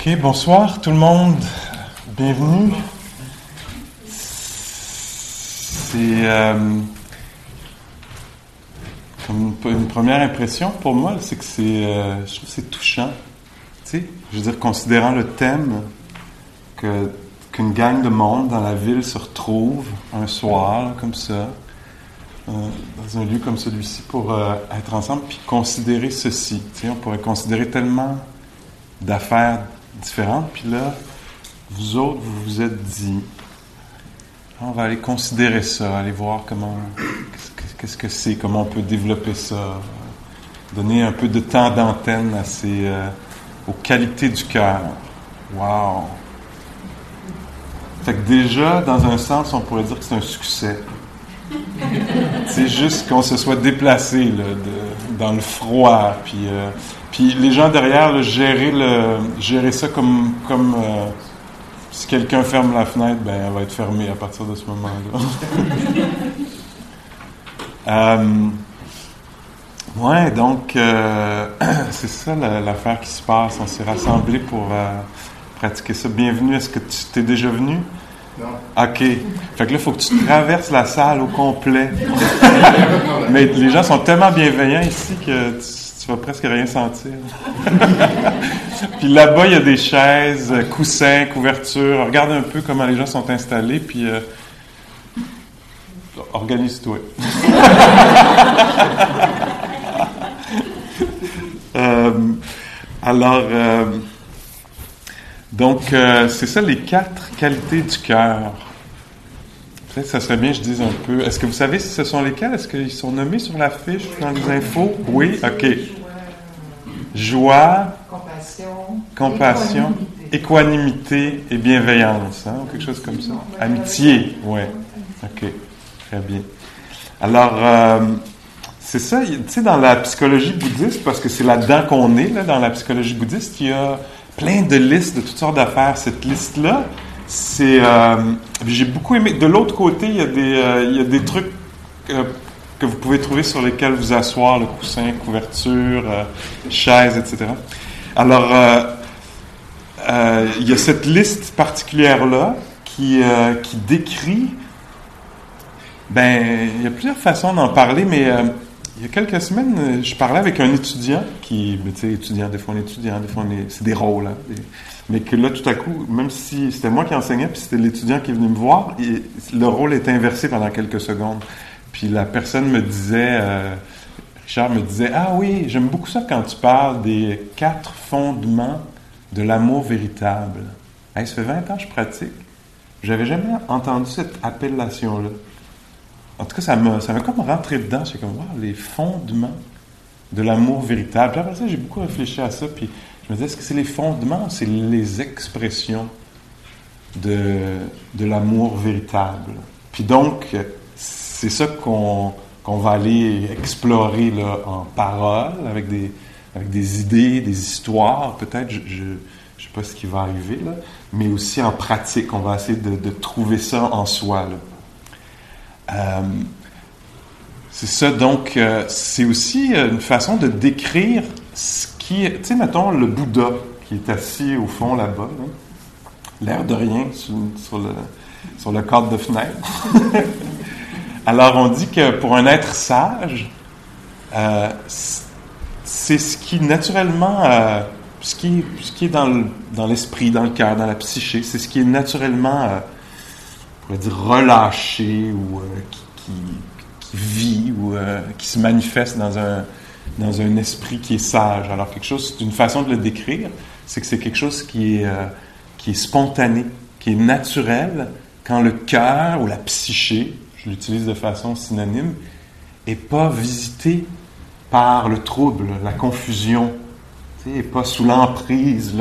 Ok, bonsoir tout le monde. Bienvenue. C'est euh, comme une, première impression pour moi, c'est que c'est, euh, je trouve c'est touchant. Tu sais, je veux dire, considérant le thème que qu'une gang de monde dans la ville se retrouve un soir comme ça, euh, dans un lieu comme celui-ci pour être ensemble, puis considérer ceci. Tu sais, on pourrait considérer tellement d'affaires différentes. Puis là, vous autres, vous vous êtes dit, on va aller considérer ça, aller voir comment, qu'est-ce que c'est, comment on peut développer ça, donner un peu de temps d'antenne à ces, euh, aux qualités du cœur. Wow! Fait que déjà, dans un sens, on pourrait dire que c'est un succès. c'est juste qu'on se soit déplacé là, dans le froid, puis euh, puis les gens derrière, gérer, le, gérer ça comme, comme euh, si quelqu'un ferme la fenêtre, ben, elle va être fermée à partir de ce moment-là. euh, ouais, donc, euh, c'est ça l'affaire qui se passe. On s'est rassemblés pour pratiquer ça. Bienvenue. Est-ce que tu t'es déjà venu? Non. OK. Fait que là, il faut que tu traverses la salle au complet. Mais les gens sont tellement bienveillants ici que tu presque rien sentir. puis là-bas, il y a des chaises, coussins, couvertures. Regarde un peu comment les gens sont installés, puis euh, organise-toi. Euh, alors, euh, donc, c'est ça les quatre qualités du cœur. Peut-être que ça serait bien que je dise un peu. Est-ce que vous savez si ce sont lesquels? Est-ce qu'ils sont nommés sur la fiche, dans les infos? Oui? OK. Joie. Compassion. Compassion. Équanimité, et bienveillance. Hein, quelque chose comme ça. Amitié. Oui. OK. Très bien. Alors, euh, c'est ça. Tu sais, dans la psychologie bouddhiste, parce que c'est là-dedans qu'on est, là, dans la psychologie bouddhiste, il y a plein de listes de toutes sortes d'affaires. Cette liste-là, c'est. Euh, j'ai beaucoup aimé. De l'autre côté, il y a des, euh, il y a des trucs que vous pouvez trouver sur lesquels vous asseoir, le coussin, couverture, chaise, etc. Alors, il y a cette liste particulière-là qui, qui décrit. Ben, il y a plusieurs façons d'en parler, mais il y a quelques semaines, je parlais avec un étudiant qui, tu sais, étudiant, des fois on est étudiant, des fois on est, c'est des rôles, hein, mais que là, tout à coup, même si c'était moi qui enseignais, puis c'était l'étudiant qui est venu me voir, le rôle est inversé pendant quelques secondes. Puis la personne me disait, euh, Richard me disait, ah oui, j'aime beaucoup ça quand tu parles des quatre fondements de l'amour véritable. ça fait 20 ans que je pratique. J'avais jamais entendu cette appellation-là. En tout cas, ça m'a, ça m'a comme rentré dedans. J'ai comme, voir les fondements de l'amour véritable. Puis après ça, j'ai beaucoup réfléchi à ça, puis je me disais, est-ce que c'est les fondements ou c'est les expressions de, de l'amour véritable? Puis donc, c'est ça qu'on va aller explorer là, en parole, avec des, avec des idées, des histoires, peut-être, je ne sais pas ce qui va arriver, là, mais aussi en pratique. On va essayer de, trouver ça en soi. Euh, c'est ça, donc, euh, c'est aussi une façon de décrire ce tu sais, mettons le Bouddha qui est assis au fond là-bas, l'air de rien sur, le, sur le cadre de fenêtre. Alors, on dit que pour un être sage, euh, c'est ce qui naturellement, euh, ce, qui, ce qui est dans l'esprit, dans, le cœur, dans la psyché, c'est ce qui est naturellement, euh, on pourrait dire, relâché ou qui, qui, vit ou qui se manifeste dans un, dans un esprit qui est sage. Alors, quelque chose, d'une façon de le décrire, c'est que c'est quelque chose qui est, euh, qui est spontané, qui est naturel, quand le cœur ou la psyché, je l'utilise de façon synonyme, n'est pas visité par le trouble, la confusion, et pas sous l'emprise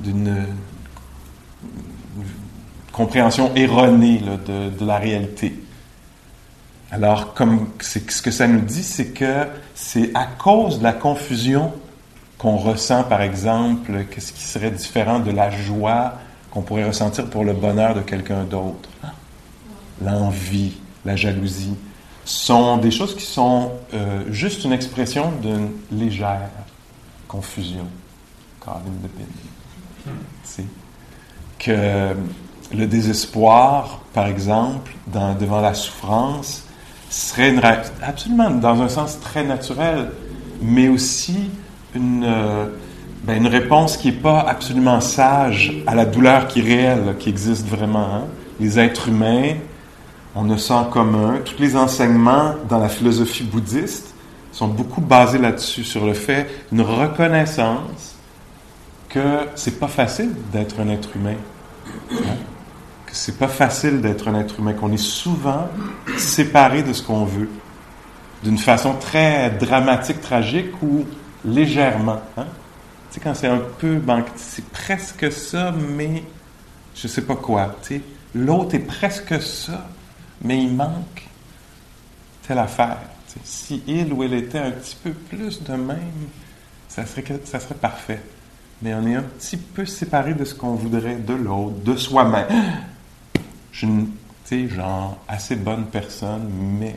d'une compréhension erronée de, de la réalité. Alors, comme ce que ça nous dit, c'est que c'est à cause de la confusion qu'on ressent, par exemple, qu'est-ce qui serait différent de la joie qu'on pourrait ressentir pour le bonheur de quelqu'un d'autre. L'envie, la jalousie, sont des choses qui sont euh, juste une expression d'une légère confusion. Que le désespoir, par exemple, devant la souffrance, serait absolument dans un sens très naturel, mais aussi une, euh, ben, réponse qui n'est pas absolument sage à la douleur qui est réelle, qui existe vraiment. Hein. Les êtres humains, on a ça en commun. Tous les enseignements dans la philosophie bouddhiste sont beaucoup basés là-dessus, sur le fait, une reconnaissance que c'est pas facile d'être un être humain. Hein? Que c'est pas facile d'être un être humain, qu'on est souvent séparé de ce qu'on veut, d'une façon très dramatique, tragique ou légèrement. Hein? Tu sais, quand c'est un peu, c'est presque ça, mais je sais pas quoi. L'autre est presque ça, mais il manque telle affaire. si il ou elle était un petit peu plus de même, ça serait, parfait. Mais on est un petit peu séparé de ce qu'on voudrait de l'autre, de soi-même. Je suis une, genre, assez bonne personne, mais,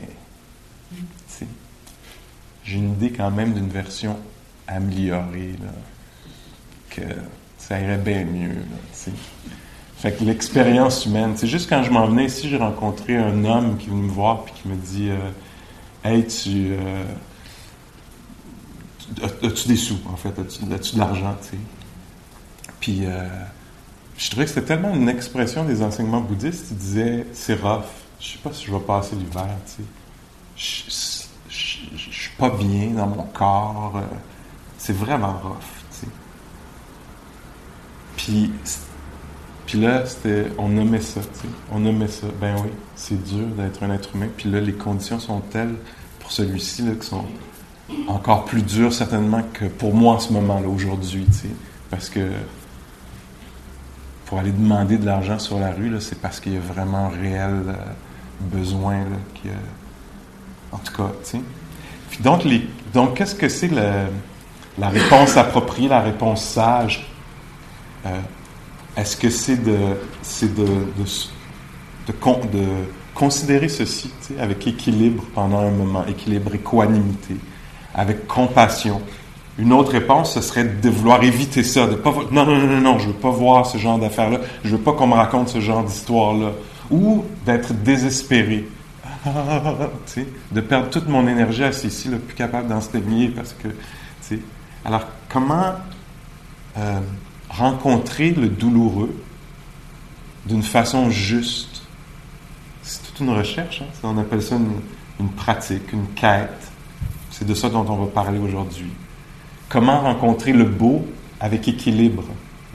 j'ai une idée quand même d'une version améliorée, là, que ça irait bien mieux, là, Fait que l'expérience humaine, c'est juste quand je m'en venais ici, j'ai rencontré un homme qui est venu me voir puis qui me dit euh, Hey, tu. Euh, as-tu des sous, en fait? As-tu, as-tu de l'argent, tu sais? Puis. Euh, je trouvais que c'était tellement une expression des enseignements bouddhistes. Il disait c'est rough. Je sais pas si je vais passer l'hiver. Tu sais. Je, je, suis pas bien dans mon corps. Euh, c'est vraiment rough. Tu sais. Puis, puis là, c'était, on nommait ça. On nommait ça. Ben oui, c'est dur d'être un être humain. Puis là, les conditions sont telles pour celui-ci là, qui sont encore plus dures certainement que pour moi en ce moment-là, aujourd'hui. Tu sais. Parce que pour aller demander de l'argent sur la rue, c'est parce qu'il y a vraiment réel euh, besoin. Là, en tout cas, tu sais. Puis donc, les, donc qu'est-ce que c'est la réponse appropriée, la réponse sage? Euh, est-ce que c'est de, c'est de, de, de, considérer ceci avec équilibre pendant un moment, équilibre, équanimité, avec compassion, une autre réponse, ce serait de vouloir éviter ça, de pas non non non non, je veux pas voir ce genre d'affaires-là, je veux pas qu'on me raconte ce genre d'histoire-là, ou d'être désespéré, de perdre toute mon énergie à ici, là, plus capable d'enseigner parce que, alors comment euh, rencontrer le douloureux d'une façon juste C'est toute une recherche, hein? on appelle ça une pratique, une quête. C'est de ça dont on va parler aujourd'hui comment rencontrer le beau avec équilibre.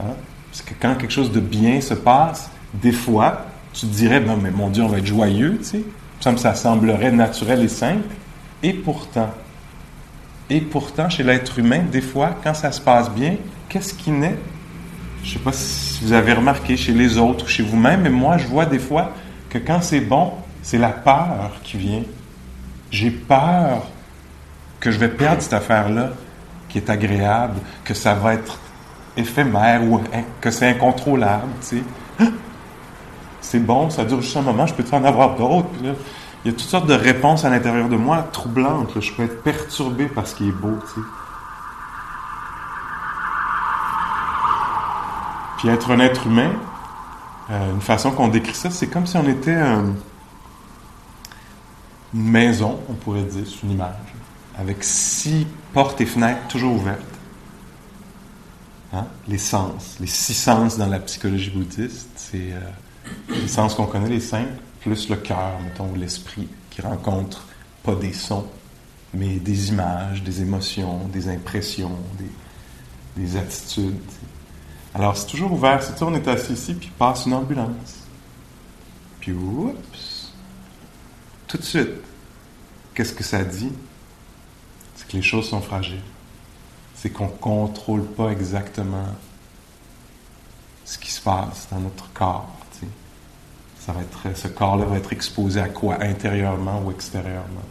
Hein? Parce que quand quelque chose de bien se passe, des fois, tu te dirais, non, mais mon Dieu, on va être joyeux, tu sais. Ça, ça semblerait naturel et simple. Et pourtant, et pourtant, chez l'être humain, des fois, quand ça se passe bien, qu'est-ce qui naît? Je sais pas si vous avez remarqué chez les autres ou chez vous-même, mais moi, je vois des fois que quand c'est bon, c'est la peur qui vient. J'ai peur que je vais perdre cette affaire-là qui est agréable, que ça va être éphémère ou que c'est incontrôlable, tu sais. C'est bon, ça dure juste un moment, je peux en avoir d'autres. il y a toutes sortes de réponses à l'intérieur de moi troublantes. Je peux être perturbé par ce qui est beau. Puis être un être humain, euh, une façon qu'on décrit ça, c'est comme si on était une maison, on pourrait dire, c'est une image avec six portes et fenêtres toujours ouvertes. Hein? Les sens, les six sens dans la psychologie bouddhiste, c'est euh, les sens qu'on connaît, les cinq, plus le cœur, mettons, ou l'esprit, qui rencontre pas des sons, mais des images, des émotions, des impressions, des attitudes. Alors, c'est toujours ouvert. Si on est assis ici, puis passe une ambulance. Puis, oups, tout de suite, qu'est-ce que ça dit? que les choses sont fragiles. C'est qu'on ne contrôle pas exactement ce qui se passe dans notre corps. Ça va être, ce corps-là va être exposé à quoi? Intérieurement ou extérieurement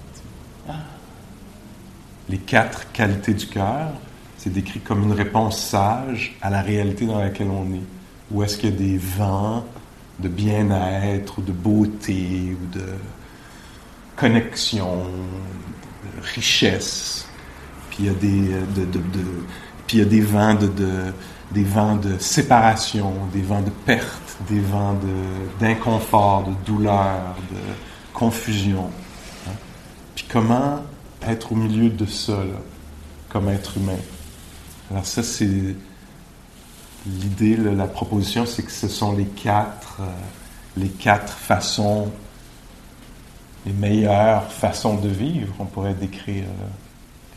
Les quatre qualités du cœur, décrit comme une réponse sage à la réalité dans laquelle on est. Où est-ce qu'il y a des vents de bien-être ou de beauté ou de connexion, de richesse, puis il y a des, euh, de, de, puis il y a des vents de, des vents de séparation, des vents de perte, des vents d'inconfort, de, douleur, de confusion. Hein? Puis comment être au milieu de ça, comme être humain? Alors ça, c'est l'idée, la proposition, c'est que ce sont les quatre, euh, les quatre façons, les meilleures façons de vivre. On pourrait décrire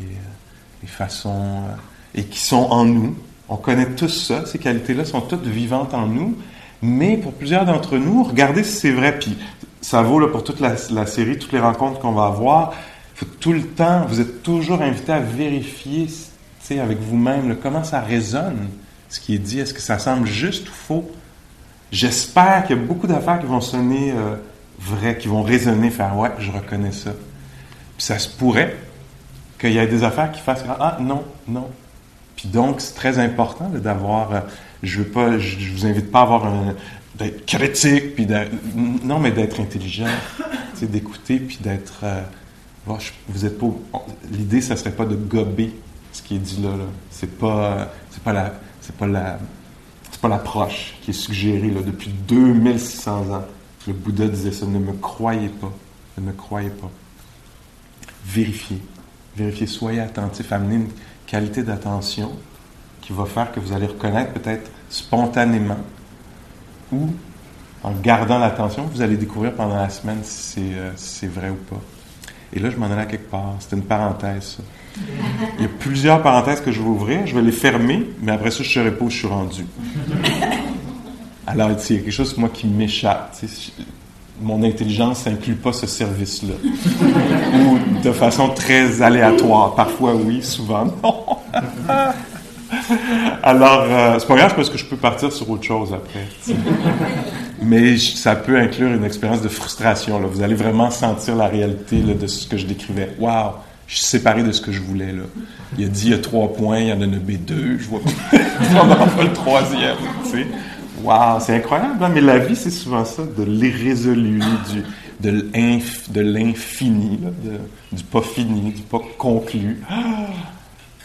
euh, les, façons euh, et qui sont en nous. On connaît tous ça. Ces qualités-là sont toutes vivantes en nous. Mais pour plusieurs d'entre nous, regardez si c'est vrai. Puis ça vaut pour toute la, série, toutes les rencontres qu'on va avoir. Tout le temps, vous êtes toujours invité à vérifier avec vous-même comment ça résonne ce qui est dit? Est-ce que ça semble juste ou faux? J'espère qu'il y a beaucoup d'affaires qui vont sonner euh, vraies, qui vont résonner, faire ouais, je reconnais ça. Puis ça se pourrait qu'il y ait des affaires qui fassent ah non, non. Puis donc, c'est très important d'avoir. Euh, je veux pas, je, vous invite pas à avoir d'être critique, puis non, mais d'être intelligent, d'écouter, puis d'être. Euh, vous êtes pas. L'idée, ça serait pas de gober ce qui est dit là. C'est pas, c'est pas la c'est pas la c'est pas l'approche qui est suggérée là, depuis 2600 ans. Le Bouddha disait ça, ne me croyez pas, ne me croyez pas. Vérifiez, vérifiez, soyez attentif, amenez une qualité d'attention qui va faire que vous allez reconnaître peut-être spontanément ou en gardant l'attention, vous allez découvrir pendant la semaine si c'est, euh, si c'est vrai ou pas. Et là, je m'en allais à quelque part. C'était une parenthèse, ça. Il y a plusieurs parenthèses que je vais ouvrir. Je vais les fermer, mais après ça, je où je suis rendu. Alors, il y a quelque chose, moi, qui m'échappe. Mon intelligence n'inclut pas ce service-là. Ou de façon très aléatoire. Parfois, oui, souvent, non. Alors, euh, c'est pas grave parce que je peux partir sur autre chose après. Mais ça peut inclure une expérience de frustration. Là. Vous allez vraiment sentir la réalité de ce que je décrivais. Waouh! je suis séparé de ce que je voulais. Là. Il a dit il y a trois points, il y en a nommé deux, je vois pas le troisième. Waouh, c'est incroyable, hein? mais la vie, c'est souvent ça, de l'irrésolu, de l'infini, du pas fini, du pas conclu.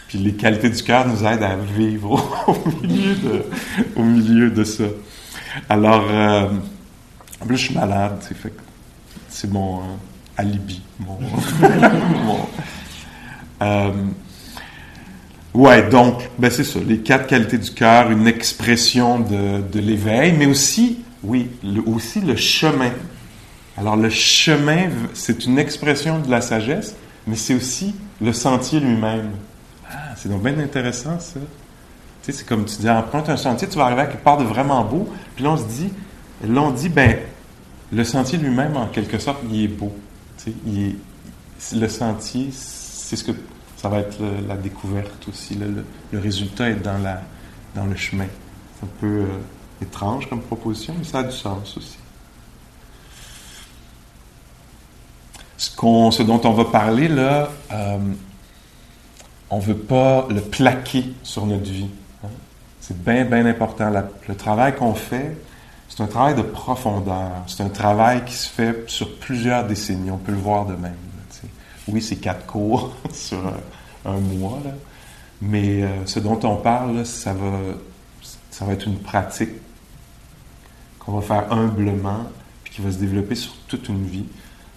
Puis les qualités du cœur nous aident à vivre au, milieu, de, ça. Alors, euh, en plus, je suis malade, c'est mon euh, alibi, mon, Euh, ouais, donc, ben c'est ça, les quatre qualités du cœur, une expression de, l'éveil, mais aussi, oui, aussi le chemin. Alors, le chemin, c'est une expression de la sagesse, mais c'est aussi le sentier lui-même. C'est donc bien intéressant, ça. Tu sais, c'est comme tu dis, emprunte un sentier, tu vas arriver à quelque part de vraiment beau, puis là, on se dit, là, on dit, ben, le sentier lui-même, en quelque sorte, il est beau. Tu sais, il est, le sentier, c'est ce que ça va être la découverte aussi. Le, résultat est dans, la, dans le chemin. C'est un peu euh, étrange comme proposition, mais ça a du sens aussi. Ce, ce dont on va parler là, euh, on ne veut pas le plaquer sur notre vie. Hein. C'est bien, bien important. le travail qu'on fait, c'est un travail de profondeur. C'est un travail qui se fait sur plusieurs décennies. On peut le voir de même. Oui, c'est quatre cours sur un, mois, mais euh, ce dont on parle, ça, va, ça va être une pratique qu'on va faire humblement, puis qui va se développer sur toute une vie.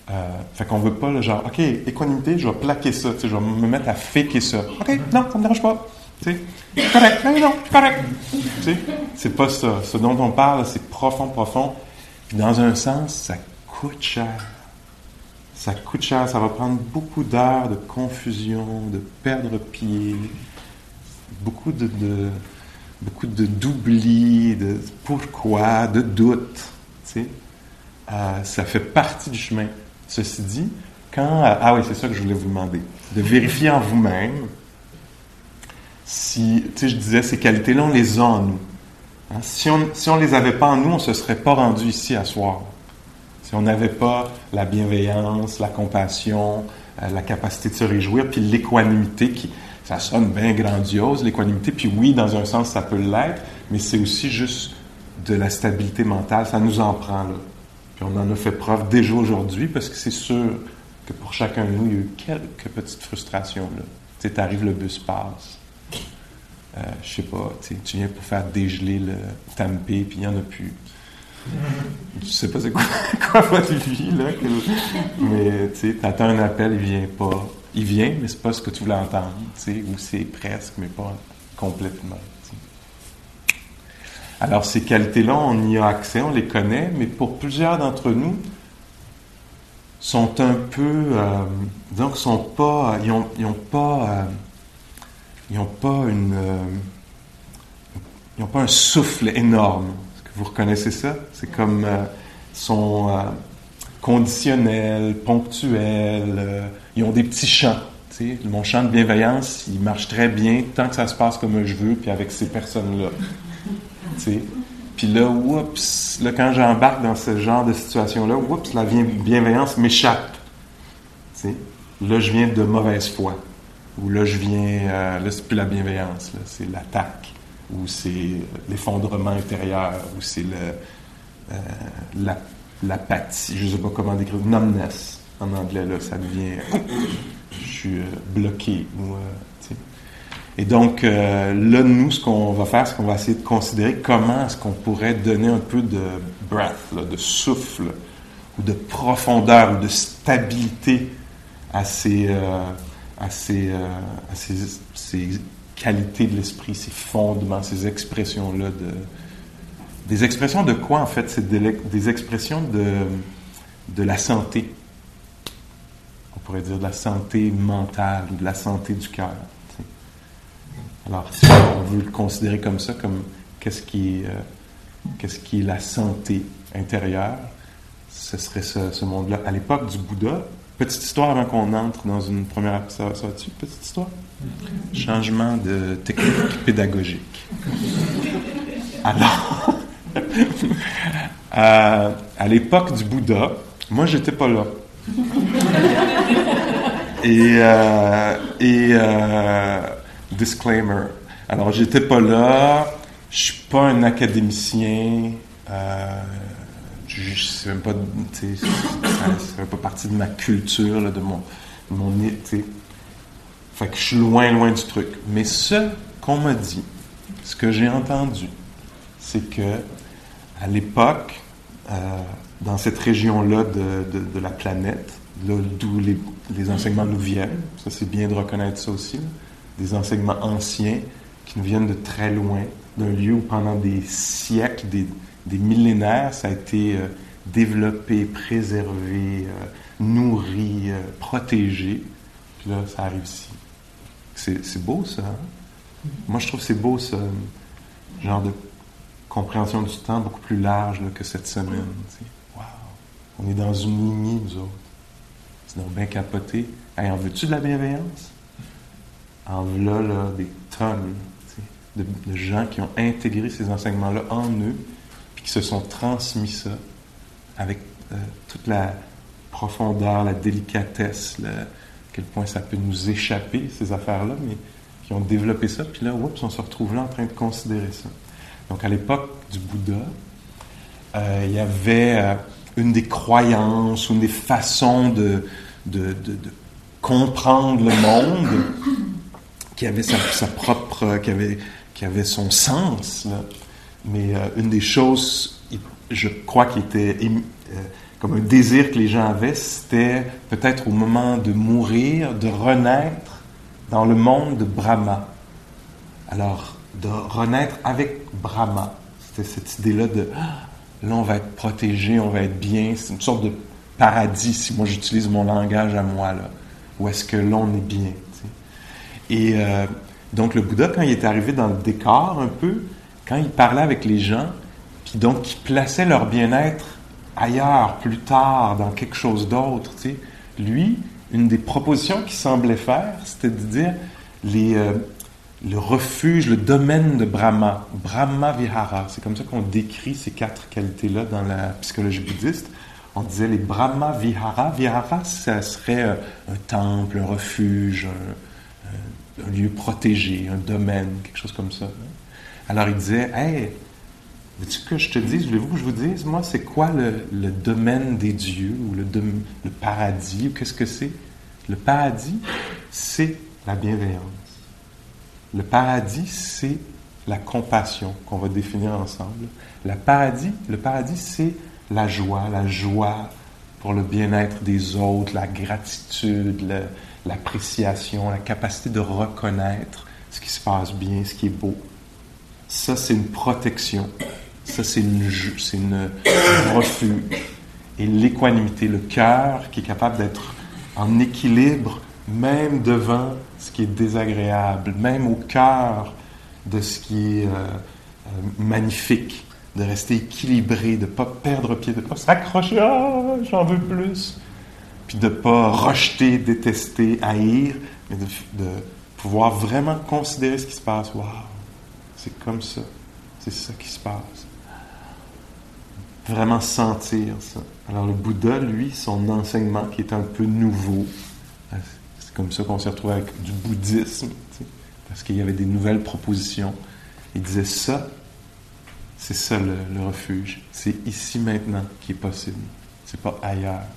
Euh, fait qu'on veut pas le genre, OK, équanimité, je vais plaquer ça, je vais me mettre à faker ça. OK, non, ça me dérange pas. C'est correct, non, non, correct. C'est pas ça. Ce dont on parle, c'est profond, profond. Dans un sens, ça coûte cher ça coûte cher, ça va prendre beaucoup d'heures de confusion, de perdre pied, beaucoup de, beaucoup de d'oubli, de pourquoi, de doute. Tu sais. Euh, ça fait partie du chemin. Ceci dit, quand ah oui, c'est ça que je voulais vous demander, de vérifier en vous-même si, tu sais, je disais ces qualités-là, on les a en nous. Hein, si on on les avait pas en nous, on se serait pas rendu ici à soir. Si on n'avait pas la bienveillance, la compassion, euh, la capacité de se réjouir, puis l'équanimité, qui, ça sonne bien grandiose, l'équanimité, puis oui, dans un sens, ça peut l'être, mais c'est aussi juste de la stabilité mentale, ça nous en prend là. On en a fait preuve déjà aujourd'hui, parce que c'est sûr que pour chacun de nous, il y a eu quelques petites frustrations. Tu sais, t'arrives, le bus passe. euh, je sais pas, tu viens pour faire dégeler le tempeh, puis il n'y en a plus. Je sais pas c'est quoi, quoi votre vie, là. mais tu attends un appel, il vient pas. Il vient, mais c'est pas ce que tu voulais entendre, tu sais, ou c'est presque, mais pas complètement. Alors, ces qualités-là, on y a accès, on les connaît, mais pour plusieurs d'entre nous, sont un peu, euh, disons sont pas, ils ont, ils ont pas, euh, ils pas une, euh, ils ont pas un souffle énorme. Est-ce que vous reconnaissez ça? C'est comme sont conditionnels, ponctuels. ils ont des petits chants. Mon chant de bienveillance, il marche très bien tant que ça se passe comme je veux, puis avec ces personnes-là. Puis là, oups, là, quand j'embarque dans ce genre de situation-là, la bienveillance m'échappe. Là, je viens de mauvaise foi. Ou là, je viens, euh, là, c'est plus la bienveillance, c'est l'attaque, ou c'est l'effondrement intérieur, ou c'est euh, l'apathie, je ne sais pas comment décrire, numbness en anglais, là, ça devient, je suis euh, bloqué, et donc, euh, là, nous, ce qu'on va faire, c'est qu'on va essayer de considérer comment est-ce qu'on pourrait donner un peu de breath, de souffle, ou de profondeur, ou de stabilité à ces, euh, euh, à ces, ces qualités de l'esprit, ces fondements, ces expressions-là de... Des expressions de quoi, en fait? C'est des expressions de, de la santé. On pourrait dire de la santé mentale ou de la santé du cœur. Alors, si on veut le considérer comme ça, comme qu'est-ce qui, euh, qu'est-ce qui est la santé intérieure, ce serait ce, monde-là. À l'époque du Bouddha, petite histoire avant qu'on entre dans une première... Ça, ça va-tu, petite histoire? Changement de technique pédagogique. Alors, à, à l'époque du Bouddha, moi, j'étais pas là. Et, euh, et euh, disclaimer. Alors, j'étais pas là. Je suis pas un académicien. Euh, je sais même pas, ça fait pas partie de ma culture, là, de mon, mon Fait que je suis loin, loin du truc. Mais ce qu'on m'a dit, ce que j'ai entendu, c'est que à l'époque, euh, dans cette région-là de, de, la planète, d'où les, les, enseignements nous viennent, ça c'est bien de reconnaître ça aussi, des enseignements anciens qui nous viennent de très loin, d'un lieu où pendant des siècles, des, millénaires, ça a été euh, développé, préservé, euh, nourri, euh, protégé. Puis là, ça arrive ici. C'est beau, ça. Hein? Moi, je trouve c'est beau, ce genre de compréhension du temps beaucoup plus large que cette semaine. Wow! On est dans une lignée, nous autres. C'est donc bien capoté. Hey, en veux-tu de la bienveillance? En là, des tonnes de, gens qui ont intégré ces enseignements-là en eux, puis qui se sont transmis ça avec euh, toute la profondeur, la délicatesse, le, à quel point ça peut nous échapper, ces affaires-là, mais qui ont développé ça, puis là, oups, on se retrouve là en train de considérer ça. Donc, à l'époque du Bouddha, euh, il y avait euh, une des croyances, une des façons de, de, de comprendre le monde qui avait sa, propre, avait, qui avait son sens. Mais euh, une des choses, je crois, qui était euh, comme un désir que les gens avaient, c'était peut-être au moment de mourir, de renaître dans le monde de Brahma. Alors, de renaître avec Brahma. C'était cette idée-là de ah, là, on va être protégé, on va être bien. C'est une sorte de paradis, si moi j'utilise mon langage à moi, là. Où est-ce que l'on est bien? Et euh, donc le Bouddha, quand il est arrivé dans le décor un peu, quand il parlait avec les gens, puis donc qui plaçait leur bien-être ailleurs, plus tard, dans quelque chose d'autre, tu sais, lui, une des propositions qu'il semblait faire, c'était de dire les, euh, le refuge, le domaine de Brahma, Brahma Vihara. C'est comme ça qu'on décrit ces quatre qualités-là dans la psychologie bouddhiste. On disait les Brahma Vihara. Vihara, ça serait euh, un temple, un refuge, un lieu protégé, un domaine, quelque chose comme ça. Alors il disait, hey, veux-tu que je te dise, voulez-vous que je vous dise, moi, c'est quoi le, domaine des dieux ou le, paradis ou qu'est-ce que c'est? Le paradis, c'est la bienveillance. Le paradis, c'est la compassion qu'on va définir ensemble. Le paradis, le paradis, c'est la joie, la joie pour le bien-être des autres, la gratitude, l'appréciation, la capacité de reconnaître ce qui se passe bien, ce qui est beau. Ça, c'est une protection. Ça, c'est une, c'est une, un refuge. Et l'équanimité, le cœur qui est capable d'être en équilibre, même devant ce qui est désagréable, même au cœur de ce qui est euh, euh, magnifique, de rester équilibré, de ne pas perdre pied, de ne pas s'accrocher, ah, j'en veux plus, puis de ne pas rejeter, détester, haïr, mais de, pouvoir vraiment considérer ce qui se passe. Waouh, c'est comme ça, c'est ça qui se passe. Vraiment sentir ça. Alors le Bouddha, lui, son enseignement qui est un peu nouveau, c'est comme ça qu'on s'est retrouvé avec du bouddhisme, parce qu'il y avait des nouvelles propositions. Il disait ça, c'est ça le, refuge. C'est ici maintenant qui est possible. C'est pas ailleurs.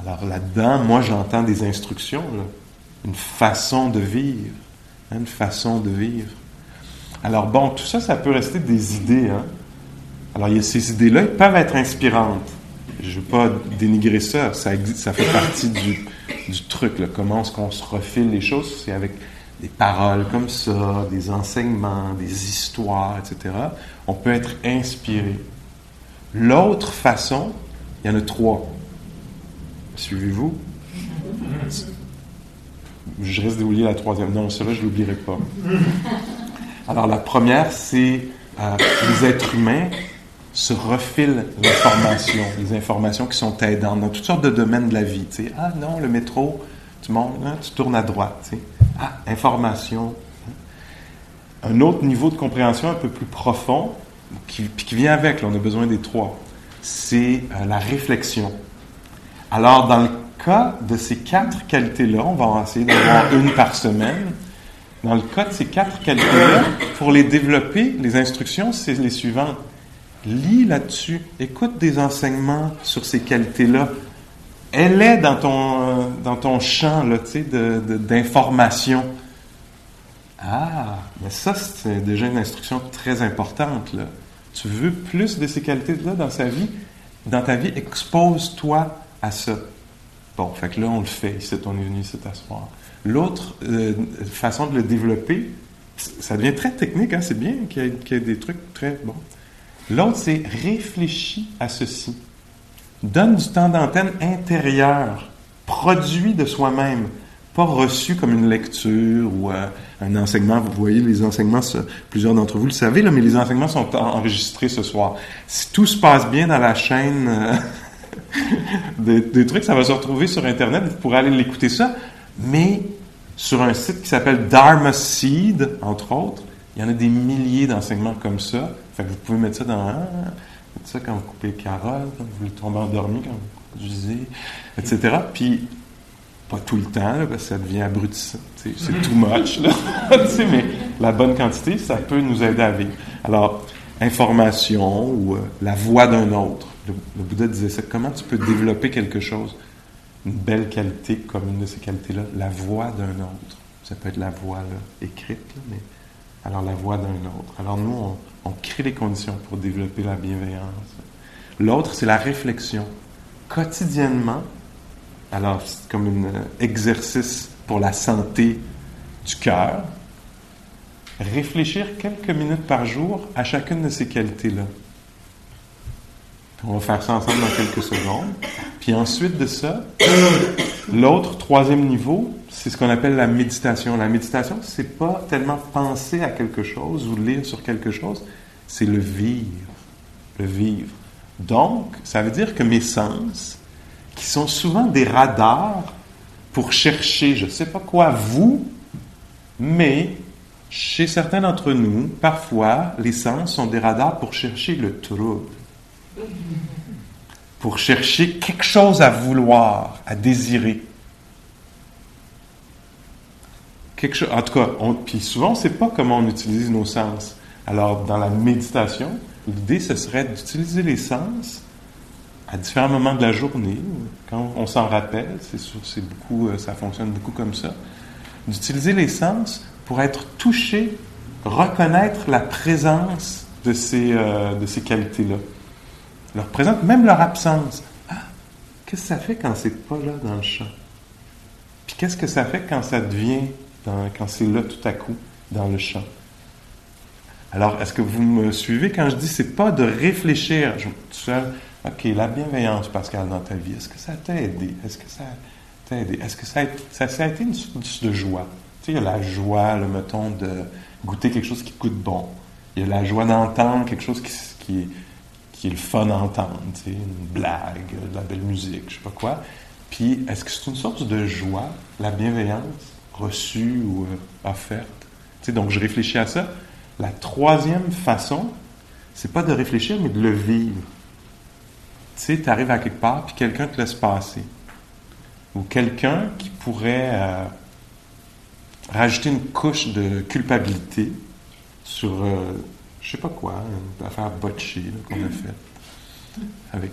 Alors là-dedans, moi j'entends des instructions, une façon de vivre. Hein, une façon de vivre. Alors bon, tout ça, ça peut rester des idées. Hein? Alors il y a ces idées-là, elles peuvent être inspirantes. Je ne veux pas dénigrer ça, ça, fait partie du, truc. Comment est-ce qu'on se refile les choses? C'est avec des paroles comme ça, des enseignements, des histoires, etc. On peut être inspiré. L'autre façon, il y en a trois. Suivez-vous? Je risque d'oublier la troisième. Non, celle-là, je ne l'oublierai pas. Alors, la première, c'est euh, les êtres humains se refilent l'information, les informations qui sont aidantes dans toutes sortes de domaines de la vie. Tu ah non, le métro, tu montes, hein, tu tournes à droite. Ah, information. Un autre niveau de compréhension un peu plus profond, qui, qui vient avec, on a besoin des trois, c'est euh, la réflexion. Alors, dans le cas de ces quatre qualités-là, on va en essayer d'avoir une par semaine. Dans le cas de ces quatre qualités-là, pour les développer, les instructions, c'est les suivantes. Lis là-dessus, écoute des enseignements sur ces qualités-là. Elle est dans ton, euh, dans ton champ d'information. ah, mais ça, c'est déjà une instruction très importante. Tu veux plus de ces qualités-là dans sa vie? Dans ta vie, expose-toi à ça. Bon, fait que là, on le fait. Ici, on est venu ici. L'autre euh, façon de le développer, ça devient très technique, hein? c'est bien qu'il y, ait des trucs très bons. L'autre, c'est réfléchis à ceci. Donne du temps d'antenne intérieur, produit de soi-même, pas reçu comme une lecture ou euh, un enseignement. Vous voyez, les enseignements, plusieurs d'entre vous le savez, mais les enseignements sont enregistrés ce soir. Si tout se passe bien dans la chaîne euh, des, trucs, ça va se retrouver sur Internet, vous pourrez aller l'écouter ça, mais sur un site qui s'appelle Dharma Seed, entre autres, il y en a des milliers d'enseignements comme ça. Fait vous pouvez mettre ça dans ça quand vous coupez les carottes, quand vous tombez endormi, quand vous conduisez, etc. Puis, pas tout le temps, parce que ça devient abrutissant. C'est too much. Là. mais la bonne quantité, ça peut nous aider à vivre. Alors, information ou euh, la voix d'un autre. Le, Bouddha disait ça. Comment tu peux développer quelque chose, une belle qualité comme une de ces qualités-là, la voix d'un autre. Ça peut être la voix écrite, mais alors la voix d'un autre. Alors nous, on, crée les conditions pour développer la bienveillance. L'autre, c'est la réflexion. Quotidiennement, alors c'est comme un euh, exercice pour la santé du cœur, réfléchir quelques minutes par jour à chacune de ces qualités-là. On va faire ça ensemble dans quelques secondes. Puis ensuite de ça, l'autre, troisième niveau, c'est ce qu'on appelle la méditation. La méditation, c'est pas tellement penser à quelque chose ou lire sur quelque chose, c'est le vivre. Le vivre. Donc, ça veut dire que mes sens, qui sont souvent des radars pour chercher, je ne sais pas quoi, vous, mais chez certains d'entre nous, parfois, les sens sont des radars pour chercher le trouble, pour chercher quelque chose à vouloir, à désirer quelque chose. En tout cas, puis souvent, on ne sait pas comment on utilise nos sens. Alors, dans la méditation, l'idée, ce serait d'utiliser les sens à différents moments de la journée, quand on s'en rappelle, c'est sûr, c'est beaucoup, euh, ça fonctionne beaucoup comme ça, d'utiliser les sens pour être touché, reconnaître la présence de ces, euh, de ces qualités-là. Leur présence, même leur absence. Ah, qu'est-ce que ça fait quand c'est pas là dans le chant? Puis qu'est-ce que ça fait quand ça devient, quand c'est là tout à coup dans le chant? Alors, est-ce que vous me suivez quand je dis c'est pas de réfléchir? Je, tout seul, OK, la bienveillance, Pascal, dans ta vie, est-ce que ça t'a aidé? Est-ce que ça t'a aidé? Est-ce que ça a, ça, ça a été une source de joie? Tu sais, il y a la joie, le mettons, de goûter quelque chose qui coûte bon. Il y a la joie d'entendre quelque chose qui, qui, qui est le fun d'entendre, tu sais, une blague, de la belle musique, je sais pas quoi. Puis, est-ce que c'est une source de joie, la bienveillance, reçue ou euh, offerte? Donc, je réfléchis à ça. La troisième façon, c'est pas de réfléchir, mais de le vivre. Tu sais, arrives à quelque part, puis quelqu'un te laisse passer. Ou quelqu'un qui pourrait euh, rajouter une couche de culpabilité sur, euh, je sais pas quoi, une affaire botchée qu'on a faite. Avec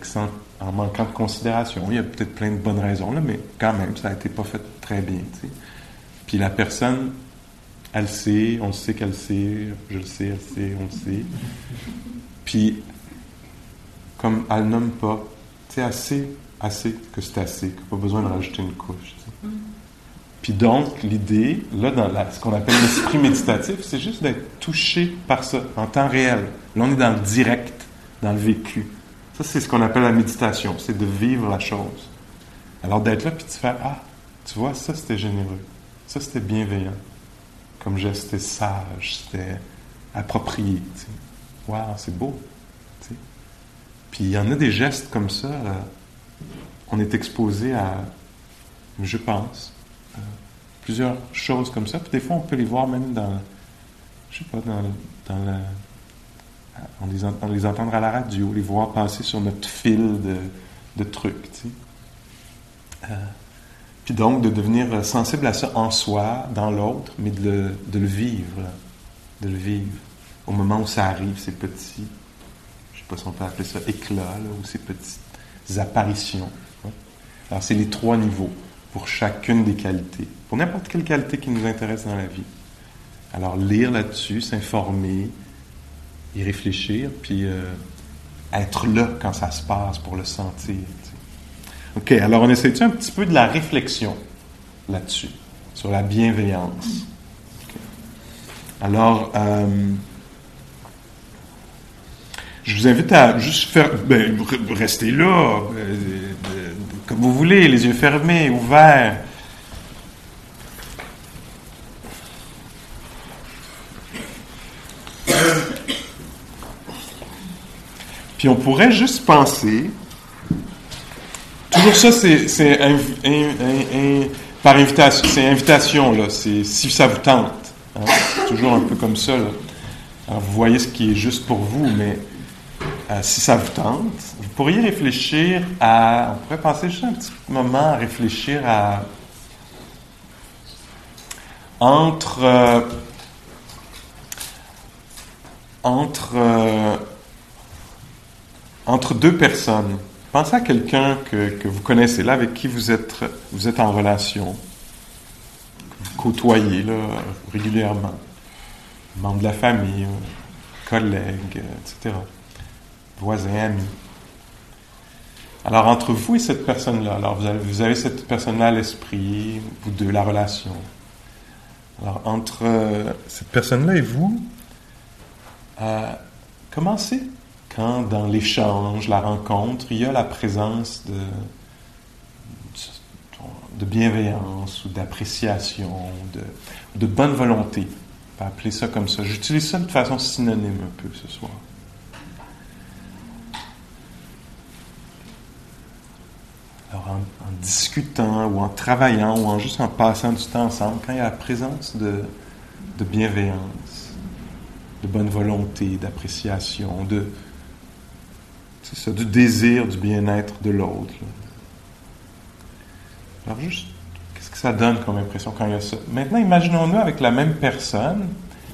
en manquant de considération. Il y a peut-être plein de bonnes raisons, là, mais quand même, ça n'a été pas fait très bien. Puis la personne, elle sait, on sait qu'elle sait, je le sais, elle sait, on le sait. Puis, comme elle nomme pas, sais, assez, assez que c'est assez, qu'il n'y a pas besoin de rajouter une couche. Puis donc, l'idée, là, dans ce qu'on appelle l'esprit méditatif, c'est juste d'être touché par ça, en temps réel. Là, on est dans le direct, dans le vécu. Ça, c'est ce qu'on appelle la méditation, c'est de vivre la chose. Alors, d'être là, puis de faire, ah, tu vois, ça, c'était généreux. Ça, c'était bienveillant. Comme geste, c'était sage, c'était approprié. Waouh, c'est beau. Puis il y en a des gestes comme ça, on est exposé à, je pense, plusieurs choses comme ça. Puis des fois, on peut les voir même dans, je sais pas, dans, dans la, on les, on les entendre à la radio, les voir passer sur notre fil de, de trucs. Euh, puis donc, de devenir sensible à ça en soi, dans l'autre, mais de le, de le vivre. De le vivre. Au moment où ça arrive, ces petits, je sais pas si on peut appeler ça éclats, ou ces petites apparitions. Alors, c'est les trois niveaux pour chacune des qualités, n'importe quelle qualité qui nous intéresse dans la vie. Alors, lire là-dessus, s'informer, y réfléchir, puis euh, être là quand ça se passe pour le sentir. OK, alors on essaie un petit peu de la réflexion là-dessus, sur la bienveillance? Alors, euh, je vous invite à juste faire, ben, rester là, euh, comme vous voulez, les yeux fermés, ouverts. On pourrait juste penser, toujours ça, c'est par invitation, c'est invitation, là, c'est si ça vous tente. Hein. C'est toujours un peu comme ça. Là. Alors, vous voyez ce qui est juste pour vous, mais euh, si ça vous tente, vous pourriez réfléchir à. On pourrait passer juste un petit moment à réfléchir à. Entre. Euh, entre. Euh, entre deux personnes. Pensez à quelqu'un que, que, vous connaissez là, avec qui vous êtes, vous êtes en relation, que vous côtoyez là, régulièrement, membre de la famille, collègue, etc voisins, amis. Alors, entre vous et cette personne-là, alors vous avez, vous avez cette personne-là à l'esprit, vous deux, la relation. Alors, entre euh, cette personne-là et vous, euh, commencez quand, dans l'échange, la rencontre, il y a la présence de, de bienveillance ou d'appréciation, de, de bonne volonté. On peut appeler ça comme ça. J'utilise ça de façon synonyme un peu ce soir. en, discutant ou en travaillant ou en juste en passant du temps ensemble, quand il y a la présence de, bienveillance, de bonne volonté, d'appréciation, de ça, du désir du bien-être de l'autre. Alors juste, qu'est-ce que ça donne comme impression quand il y a ça? Maintenant, imaginons-nous avec la même personne,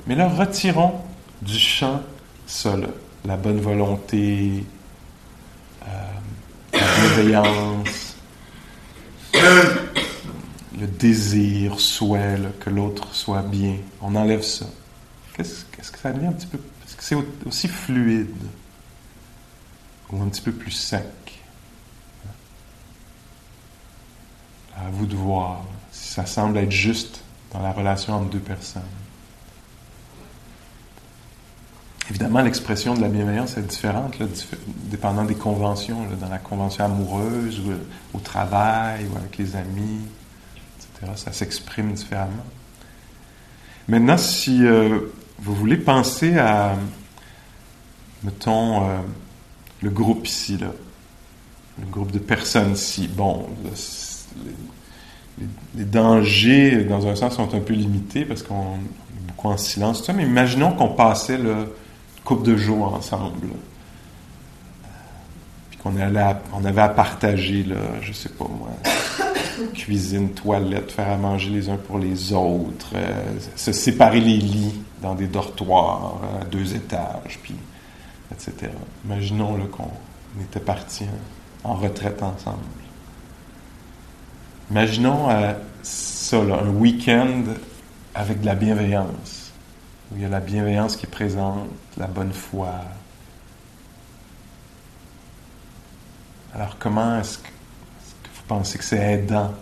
mais là, retirons du champ ça, la bonne volonté, euh, la bienveillance, le désir, souhait que l'autre soit bien. On enlève ça. Qu'est-ce, qu'est-ce que ça devient un petit peu? Est-ce que c'est aussi fluide ou un petit peu plus sec À vous de voir si ça semble être juste dans la relation entre deux personnes. Évidemment, l'expression de la bienveillance est différente, dépendant des conventions, dans la convention amoureuse, ou au travail, ou avec les amis, etc. Ça s'exprime différemment. Maintenant, si euh, vous voulez penser à, mettons, euh, le groupe ici, là, le groupe de personnes ici, bon, les, dangers, dans un sens, sont un peu limités parce qu'on est beaucoup en silence, mais imaginons qu'on passait le couple de jours ensemble. Puis qu'on on avait à partager, là, je sais pas moi, cuisine, toilette, faire à manger les uns pour les autres, euh, se séparer les lits dans des dortoirs à deux étages, puis etc. Imaginons qu'on était partis en retraite ensemble. Imaginons euh, ça, un week-end avec de la bienveillance où il y a la bienveillance qui présente, la bonne foi. Alors comment est-ce que, vous pensez que c'est aidant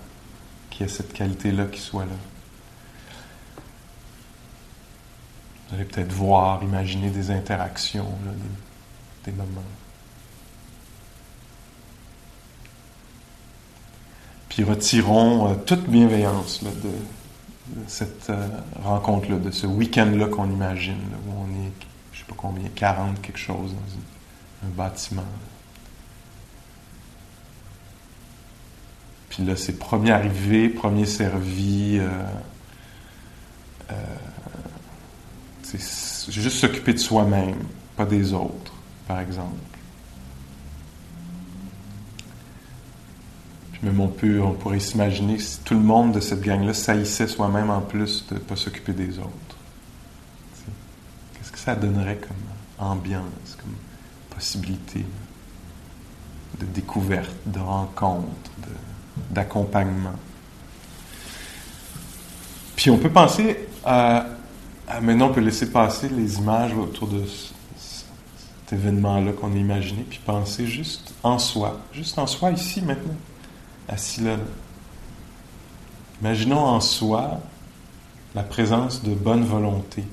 qu'il y ait cette qualité-là qui soit là? Vous allez peut-être voir, imaginer des interactions, des, moments. Puis retirons euh, toute bienveillance de, cette euh, rencontre-là, de ce week-end-là qu'on imagine, où on est, je sais pas combien, 40 quelque chose dans un bâtiment. Puis là, c'est premier arrivé, premier servi. Euh, c'est juste s'occuper de soi-même, pas des autres, par exemple. même on, on pourrait s'imaginer si tout le monde de cette gang-là saillissait soi-même en plus de ne pas s'occuper des autres. Qu'est-ce que ça donnerait comme ambiance, comme possibilité de découverte, de rencontre, d'accompagnement? Puis on peut penser à, Maintenant, on peut laisser passer les images autour de cet événement-là qu'on a imaginé, puis penser juste en soi, juste en soi ici maintenant assis là. Imaginons en soi la présence de bonne volonté,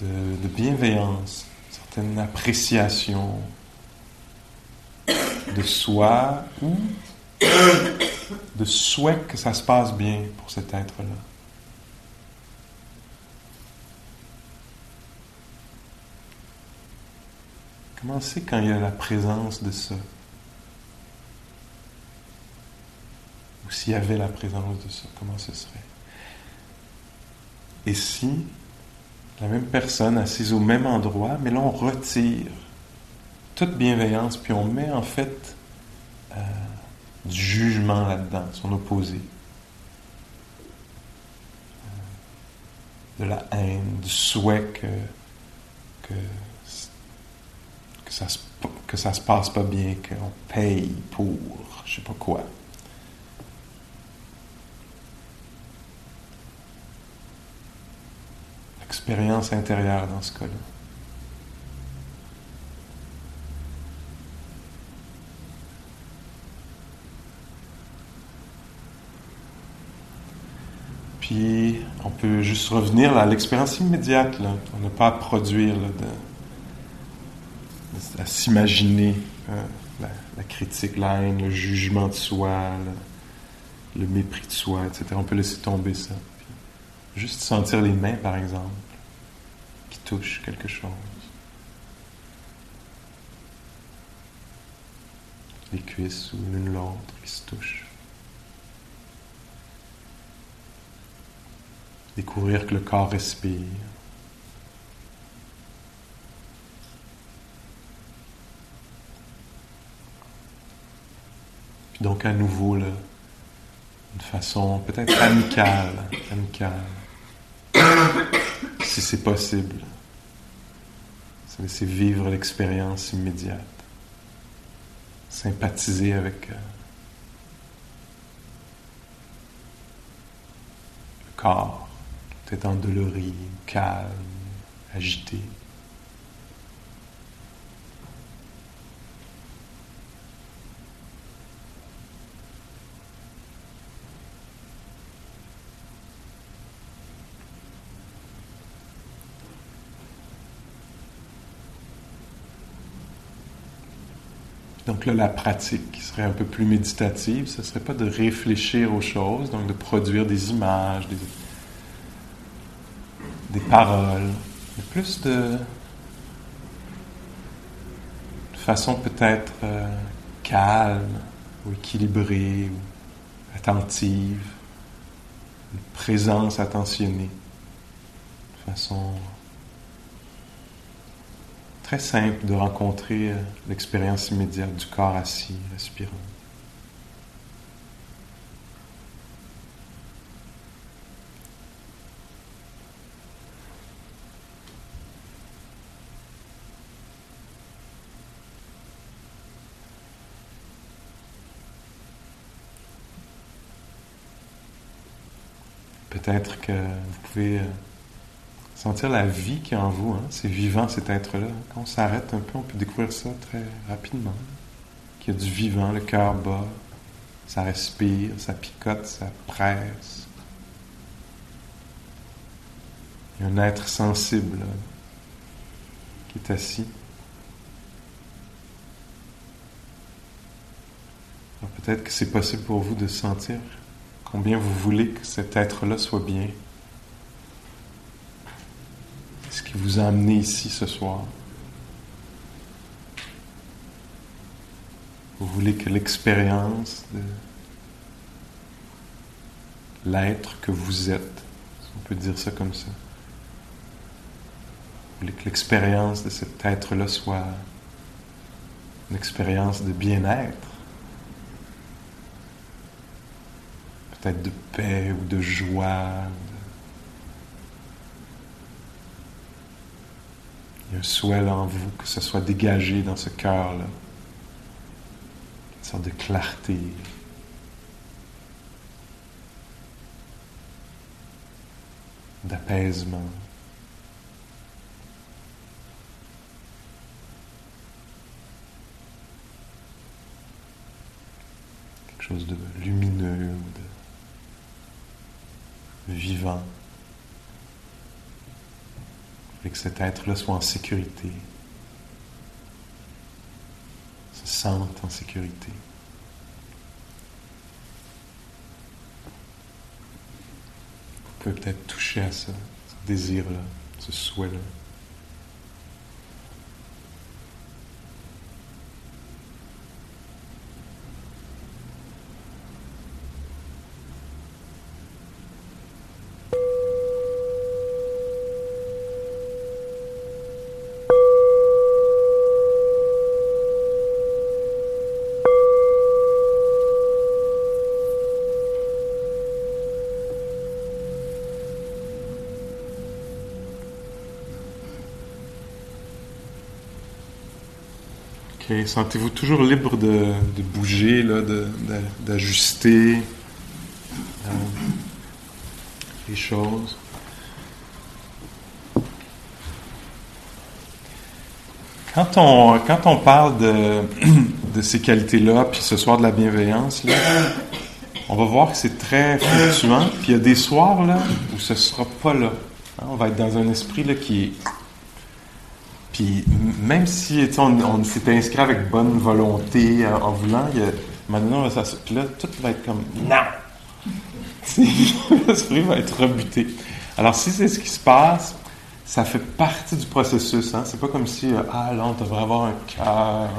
de, bienveillance, certaine appréciation de soi ou de souhait que ça se passe bien pour cet être-là. Comment c'est quand il y a la présence de ça? ou s'il y avait la présence de ça, comment ce serait? Et si la même personne assise au même endroit, mais là on retire toute bienveillance, puis on met en fait euh, du jugement là-dedans, son opposé. Euh, de la haine, du souhait que, ça, se, que ça se passe pas bien, qu'on paye pour je sais pas quoi. expérience intérieure dans ce cas-là. Puis, on peut juste revenir à l'expérience immédiate. Là. On n'a pas à produire, à s'imaginer hein, la, critique, la le jugement de soi, le mépris de soi, etc. On peut laisser tomber ça. juste sentir les mains, par exemple touche quelque chose. Les cuisses ou l'une l'autre qui se touchent. Découvrir que le corps respire. Puis donc à nouveau, là, une façon peut-être amicale, amicale, si c'est possible. C'est laisser vivre l'expérience immédiate, sympathiser avec euh, le corps, tout est endolori, calme, agité. Donc là, la pratique qui serait un peu plus méditative, ce ne serait pas de réfléchir aux choses, donc de produire des images, des, paroles, mais plus de, de façon peut-être euh, calme ou équilibrée ou attentive, une présence attentionnée, de façon très simple de rencontrer euh, l'expérience immédiate du corps assis, respirant. Peut-être que vous pouvez euh, sentir la vie qui est en vous. Hein. C'est vivant cet être-là. Quand on s'arrête un peu, on peut découvrir ça très rapidement. Qu'il y a du vivant, le cœur bat, ça respire, ça picote, ça presse. Il y a un être sensible qui est assis. Peut-être que c'est possible pour vous de sentir combien vous voulez que cet être-là soit bien vous a ici ce soir. Vous voulez que l'expérience de l'être que vous êtes, si on peut dire ça comme ça, vous voulez que l'expérience de cet être-là soit une expérience de bien-être, peut-être de paix ou de joie, un souhait en vous que ce soit dégagé dans ce cœur-là. Une sorte de clarté. D'apaisement. Quelque chose de lumineux, de vivant et que cet être-là soit en sécurité, se sente en sécurité. Vous pouvez peut-être toucher à ça, ce désir-là, ce souhait-là. Sentez-vous toujours libre de, bouger, d'ajuster euh, les choses? Quand on, quand on parle de, de ces qualités-là, puis ce soir de la bienveillance, on va voir que c'est très fluctuant. Puis il y a des soirs là, où ce ne sera pas là. Hein, on va être dans un esprit là, qui est puis même si on, s'était inscrit avec bonne volonté en, voulant, il y a, maintenant, ça, là, tout va être comme non. L'esprit va être rebuté. Alors si c'est ce qui se passe, ça fait partie du processus. Hein? C'est pas comme si euh, ah là on devrait avoir un cœur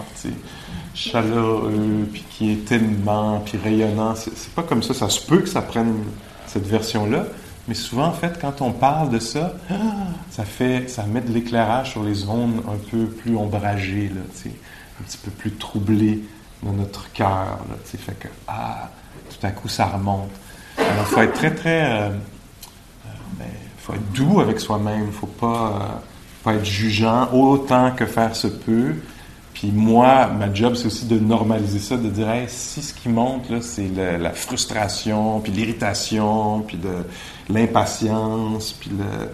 chaleureux, puis qui est tellement, puis rayonnant. C'est pas comme ça. Ça se peut que ça prenne cette version-là, mais souvent, en fait, quand on parle de ça, ça fait, ça met de l'éclairage sur les zones un peu plus ombragées, là, un petit peu plus troublées dans notre cœur. Fait que, ah, tout à coup, ça remonte. Alors, il faut être très, très. Euh, euh, ben, faut être doux avec soi-même. Il ne faut pas, euh, pas être jugeant autant que faire se peut. Puis moi, ma job, c'est aussi de normaliser ça, de dire, si ce qui monte, c'est la frustration, puis l'irritation, puis de l'impatience, puis le,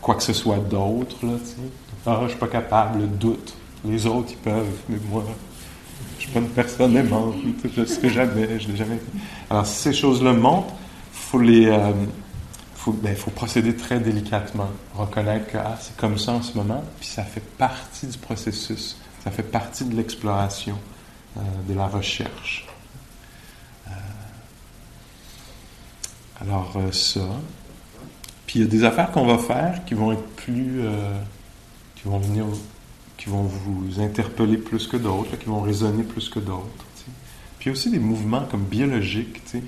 quoi que ce soit d'autre, là, tu sais. Ah, je suis pas capable, le doute. Les autres, ils peuvent, mais moi, je suis pas une personne aimante, je serai jamais, je l'ai jamais fait. Alors, si ces choses-là montent, faut les... Euh, faut, ben, faut procéder très délicatement, reconnaître que ah, c'est comme ça en ce moment, puis ça fait partie du processus. Ça fait partie de l'exploration, euh, de la recherche. Euh, alors euh, ça. Puis il y a des affaires qu'on va faire qui vont être plus, qui vont venir, qui vont vous interpeller plus que d'autres, qui vont résonner plus que d'autres. Puis il y a aussi des mouvements comme biologiques, C'est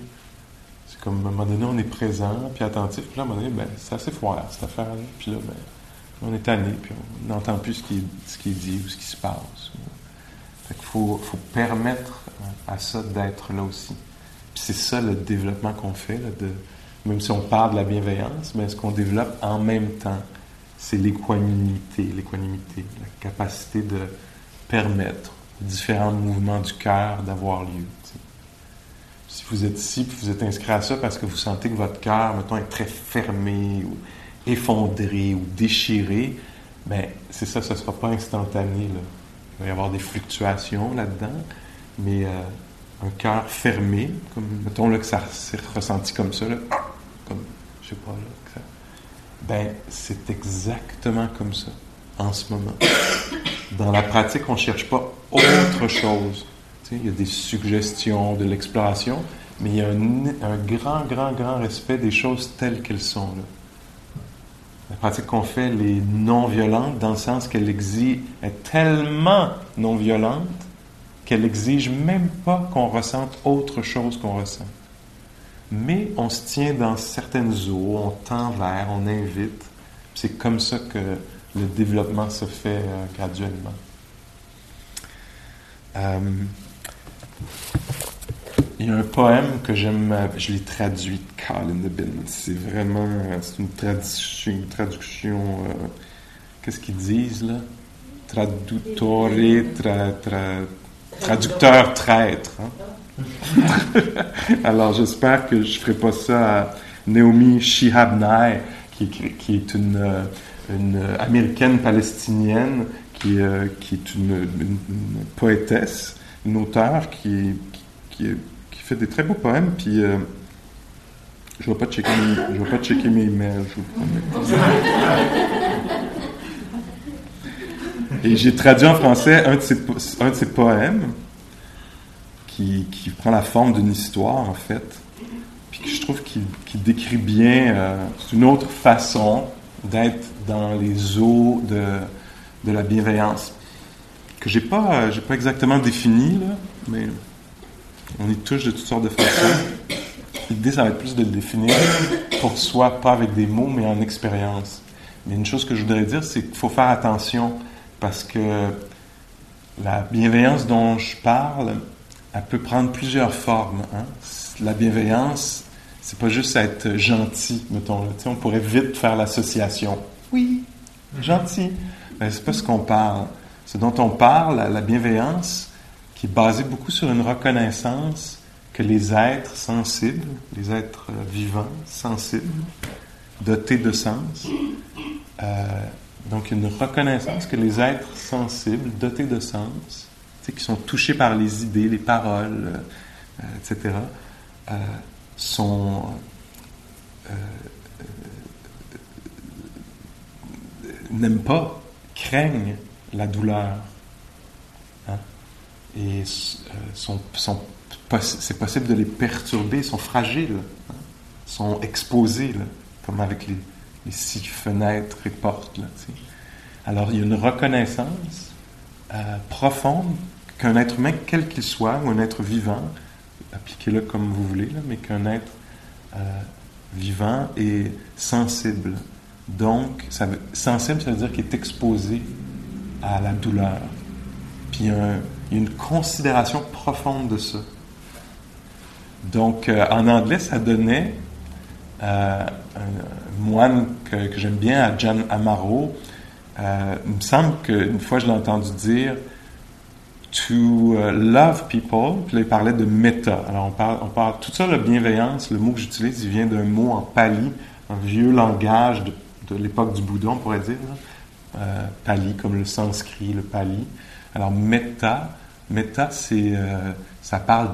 comme à un moment donné, on est présent, puis attentif, puis là, à un moment donné, ben, c'est assez froid, cette affaire-là. Puis là, ben, on est tanné, puis on n'entend plus ce qui, est, dit ou ce qui se passe. Fait faut, permettre à ça d'être là aussi. Puis c'est ça le développement qu'on fait, de, même si on parle de la bienveillance, mais ce qu'on développe en même temps, c'est l'équanimité, l'équanimité, la capacité de permettre aux différents mouvements du cœur d'avoir lieu. Si vous êtes ici, puis vous êtes inscrit à ça parce que vous sentez que votre cœur, mettons, est très fermé ou effondré ou déchiré, ben c'est ça, ce ne sera pas instantané. Là. Il va y avoir des fluctuations là-dedans, mais euh, un cœur fermé, comme mettons là, que ça s'est ressenti comme ça, là, comme je sais pas là, ben c'est exactement comme ça en ce moment. Dans la pratique, on ne cherche pas autre chose. il y a des suggestions, de l'exploration, mais il y a un, un, grand, grand, grand respect des choses telles qu'elles sont là. La pratique qu'on fait, elle est non violente dans le sens qu'elle exige, est tellement non violente qu'elle exige même pas qu'on ressente autre chose qu'on ressent. Mais on se tient dans certaines eaux, on tend vers, on invite. C'est comme ça que le développement se fait euh, graduellement. Euh, il y a un poème que j'aime, euh, je l'ai traduit de Colin de Bin. C'est vraiment, c'est une traduction, euh, qu'est-ce qu'ils disent là? Traducteur traître. Hein? Alors j'espère que je ne ferai pas ça à Naomi Shihab qui, qui est une, euh, américaine palestinienne qui, est une, poétesse, une auteure qui est fait des très beaux poèmes, puis euh, je ne vais pas checker mes, je pas checker mes emails, je vous promets. Et j'ai traduit en français un de ces poèmes qui, prend la forme d'une histoire, en fait, puis que je trouve qu'il décrit bien, euh, une autre façon d'être dans les eaux de, la bienveillance, que j'ai pas, j'ai pas exactement défini, là, mais on y touche de toutes sortes de façons. L'idée, ça va être plus de le définir pour soi, pas avec des mots, mais en expérience. Mais une chose que je voudrais dire, c'est qu'il faut faire attention parce que la bienveillance dont je parle, elle peut prendre plusieurs formes. Hein. La bienveillance, c'est pas juste être gentil, mettons. on pourrait vite faire l'association. Oui, gentil. Mais c'est pas ce qu'on parle. Ce dont on parle, la bienveillance, qui est basé beaucoup sur une reconnaissance que les êtres sensibles, les êtres euh, vivants, sensibles, dotés de sens, euh, donc une reconnaissance que les êtres sensibles, dotés de sens, qui sont touchés par les idées, les paroles, euh, etc., sont n'aiment pas, craignent la douleur, et c'est possible de les perturber, sont fragiles, hein, sont exposés, comme avec les, les, six fenêtres et portes. Alors il y a une reconnaissance euh, profonde qu'un être humain, quel qu'il soit, ou un être vivant, appliquez-le comme vous voulez, mais qu'un être euh, vivant est sensible. Donc, sensible, ça veut dire qu'il est exposé à la douleur. Puis un, il y a une considération profonde de ça. Donc, euh, en anglais, ça donnait euh, un moine que, j'aime bien, à John Amaro. Euh, il me semble qu'une fois, je l'ai entendu dire to love people. Puis là, il parlait de méta. Alors, on parle, on parle, tout ça, la bienveillance, le mot que j'utilise, il vient d'un mot en pali, un vieux langage de, de l'époque du Bouddha, on pourrait dire. Euh, pali, comme le sanskrit, le pali. Alors, méta, méta, c'est, euh, ça parle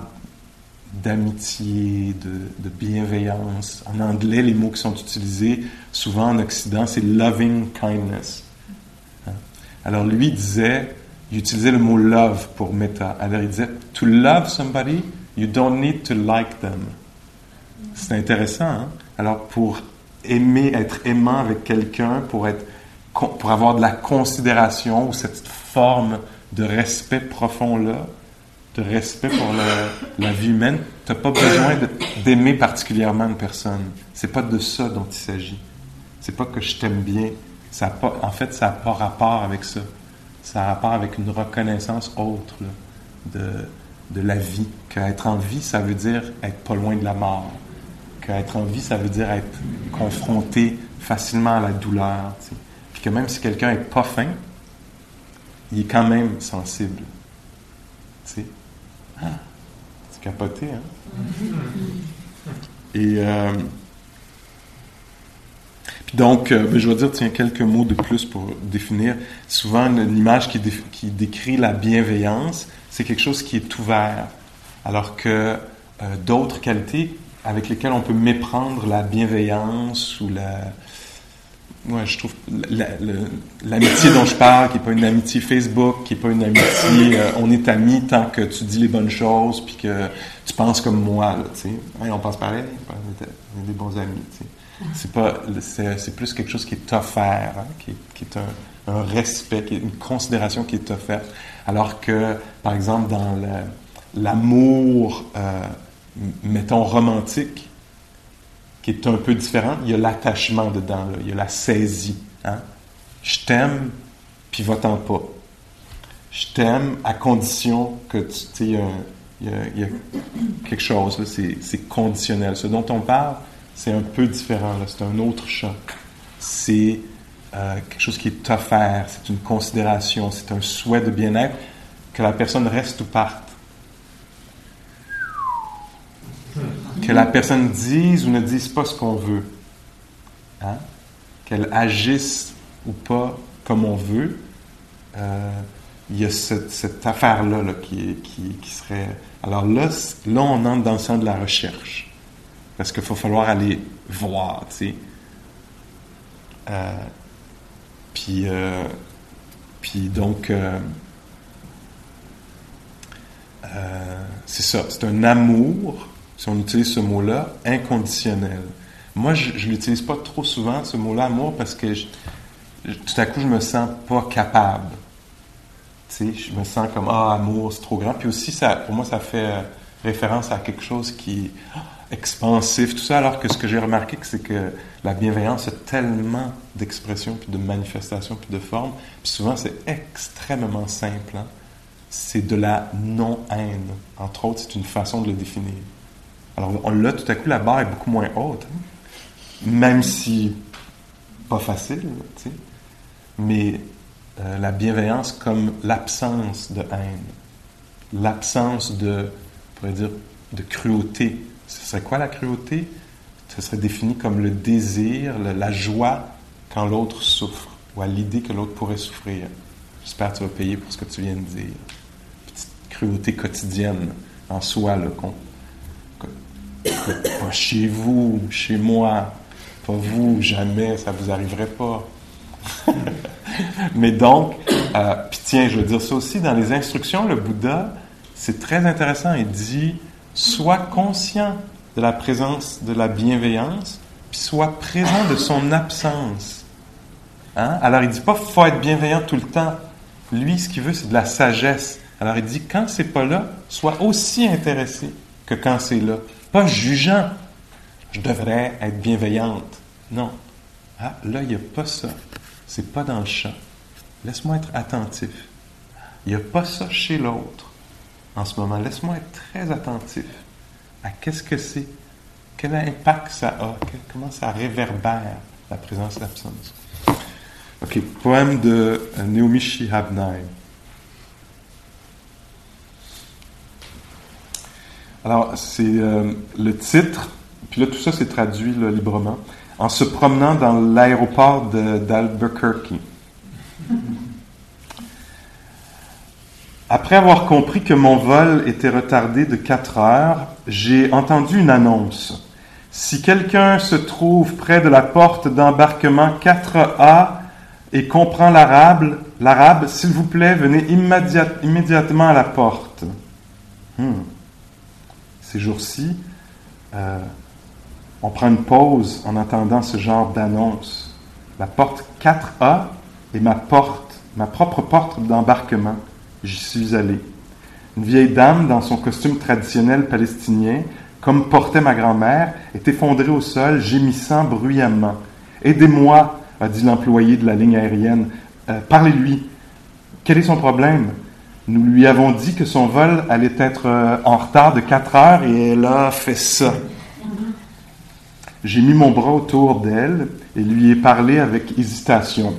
d'amitié, de, bienveillance. En anglais, les mots qui sont utilisés souvent en Occident, c'est loving kindness. Hein? Alors lui disait, il utilisait le mot love pour meta. Alors il disait, to love somebody, you don't need to like them. C'est intéressant. Hein? Alors pour aimer, être aimant avec quelqu'un, pour avoir de la considération ou cette forme de respect profond là, de respect pour la, vie humaine, tu n'as pas besoin d'aimer particulièrement une personne. C'est pas de ça dont il s'agit. C'est pas que je t'aime bien. Ça en fait, ça n'a pas rapport avec ça. Ça a rapport avec une reconnaissance autre de, de la vie. Qu'être en vie, ça veut dire être pas loin de la mort. Qu'être en vie, ça veut dire être confronté facilement à la douleur. Puis que même si quelqu'un est pas fin, il est quand même sensible. sais? Ah, c'est capoté, hein? Et euh, puis donc, euh, ben, je vais dire tiens, quelques mots de plus pour définir. Souvent, l'image qui, qui, décrit la bienveillance, c'est quelque chose qui est ouvert, alors que euh, d'autres qualités avec lesquelles on peut méprendre la bienveillance ou la, Ouais, je trouve l'amitié dont je parle, qui n'est pas une amitié Facebook, qui n'est pas une amitié euh, on est amis tant que tu dis les bonnes choses puis que tu penses comme moi, tu sais. on pense pareil, on est, des bons amis, tu sais. C'est c'est plus quelque chose qui est offert, hein, qui, est un, respect, qui est une considération qui est offerte. Alors que, par exemple, dans l'amour, euh, mettons, romantique, est un peu différent. Il y a l'attachement dedans, il y a la saisie. Hein? Je t'aime, puis va-t'en pas. Je t'aime à condition que tu il y, a quelque chose, c'est conditionnel. Ce dont on parle, c'est un peu différent, c'est un autre champ. C'est euh, quelque chose qui est offert, c'est une considération, c'est un souhait de bien-être, que la personne reste ou parte. Que la personne dise ou ne dise pas ce qu'on veut. Hein? Qu'elle agisse ou pas comme on veut. Euh, il y a cette, affaire-là qui, qui, serait... Alors là, là, on entre dans le sens de la recherche. Parce qu'il va falloir aller voir, tu sais. Euh, puis, euh, puis donc, c'est ça, c'est un amour si on utilise ce mot-là, inconditionnel. Moi, je ne l'utilise pas trop souvent, ce mot-là, amour, parce que tout à coup, je me sens pas capable. Tu sais, je me sens comme, ah, amour, c'est trop grand. Puis aussi, ça, pour moi, ça fait euh, référence à quelque chose qui est expansif, tout ça, alors que ce que j'ai remarqué, c'est que la bienveillance a tellement d'expressions, puis de manifestations, puis de formes. Puis souvent, c'est extrêmement simple. Hein. C'est de la non-haine. Entre autres, c'est une façon de le définir. Alors là, tout à coup, la barre est beaucoup moins haute. Hein. Même si pas facile, tu sais. Mais euh, la bienveillance comme l'absence de haine, l'absence de, on pourrait dire, de cruauté. Ce serait quoi la cruauté? Ce serait défini comme le désir, la joie quand l'autre souffre, ou à l'idée que l'autre pourrait souffrir. J'espère que tu vas payer pour ce que tu viens de dire. Petite cruauté quotidienne en soi, le compte pas chez vous, chez moi, pas vous, jamais, ça vous arriverait pas. Mais donc, euh, puis tiens, je veux dire ça aussi, dans les instructions, le Bouddha, c'est très intéressant, il dit, sois conscient de la présence de la bienveillance, puis sois présent de son absence. Hein? Alors, il dit pas, faut être bienveillant tout le temps. Lui, ce qu'il veut, c'est de la sagesse. Alors, il dit, quand c'est pas là, sois aussi intéressé que quand c'est là pas jugeant. Je devrais être bienveillante. Non. Ah, là, il n'y a pas ça. C'est pas dans le champ. Laisse-moi être attentif. Il n'y a pas ça chez l'autre en ce moment. Laisse-moi être très attentif à qu'est-ce que c'est, quel impact ça a, comment ça réverbère la présence et l'absence. OK, poème de Naomi Shihab Alors, c'est euh, le titre, puis là, tout ça, c'est traduit librement. En se promenant dans l'aéroport d'Albuquerque. Après avoir compris que mon vol était retardé de 4 heures, j'ai entendu une annonce. Si quelqu'un se trouve près de la porte d'embarquement 4A et comprend l'arabe, l'arabe, s'il vous plaît, venez immédiatement à la porte. Hmm. Ces jours-ci, euh, on prend une pause en attendant ce genre d'annonce. La porte 4A est ma porte, ma propre porte d'embarquement. J'y suis allé. Une vieille dame dans son costume traditionnel palestinien, comme portait ma grand-mère, est effondrée au sol, gémissant bruyamment. Aidez-moi, a dit l'employé de la ligne aérienne. Euh, parlez-lui. Quel est son problème? Nous lui avons dit que son vol allait être euh, en retard de 4 heures et elle a fait ça. J'ai mis mon bras autour d'elle et lui ai parlé avec hésitation.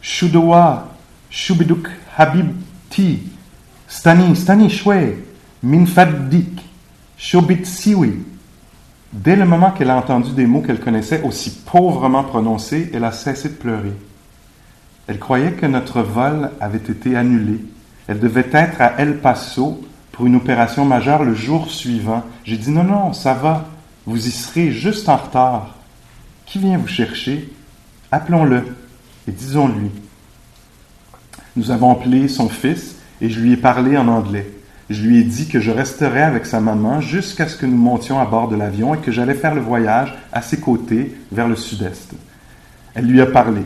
Shudowa, Shubiduk Habib Ti, Stani, Stani Shwe, Minfadik, Shobit. Dès le moment qu'elle a entendu des mots qu'elle connaissait aussi pauvrement prononcés, elle a cessé de pleurer. Elle croyait que notre vol avait été annulé. Elle devait être à El Paso pour une opération majeure le jour suivant. J'ai dit non, non, ça va, vous y serez juste en retard. Qui vient vous chercher? Appelons-le et disons-lui. Nous avons appelé son fils et je lui ai parlé en anglais. Je lui ai dit que je resterais avec sa maman jusqu'à ce que nous montions à bord de l'avion et que j'allais faire le voyage à ses côtés vers le sud-est. Elle lui a parlé.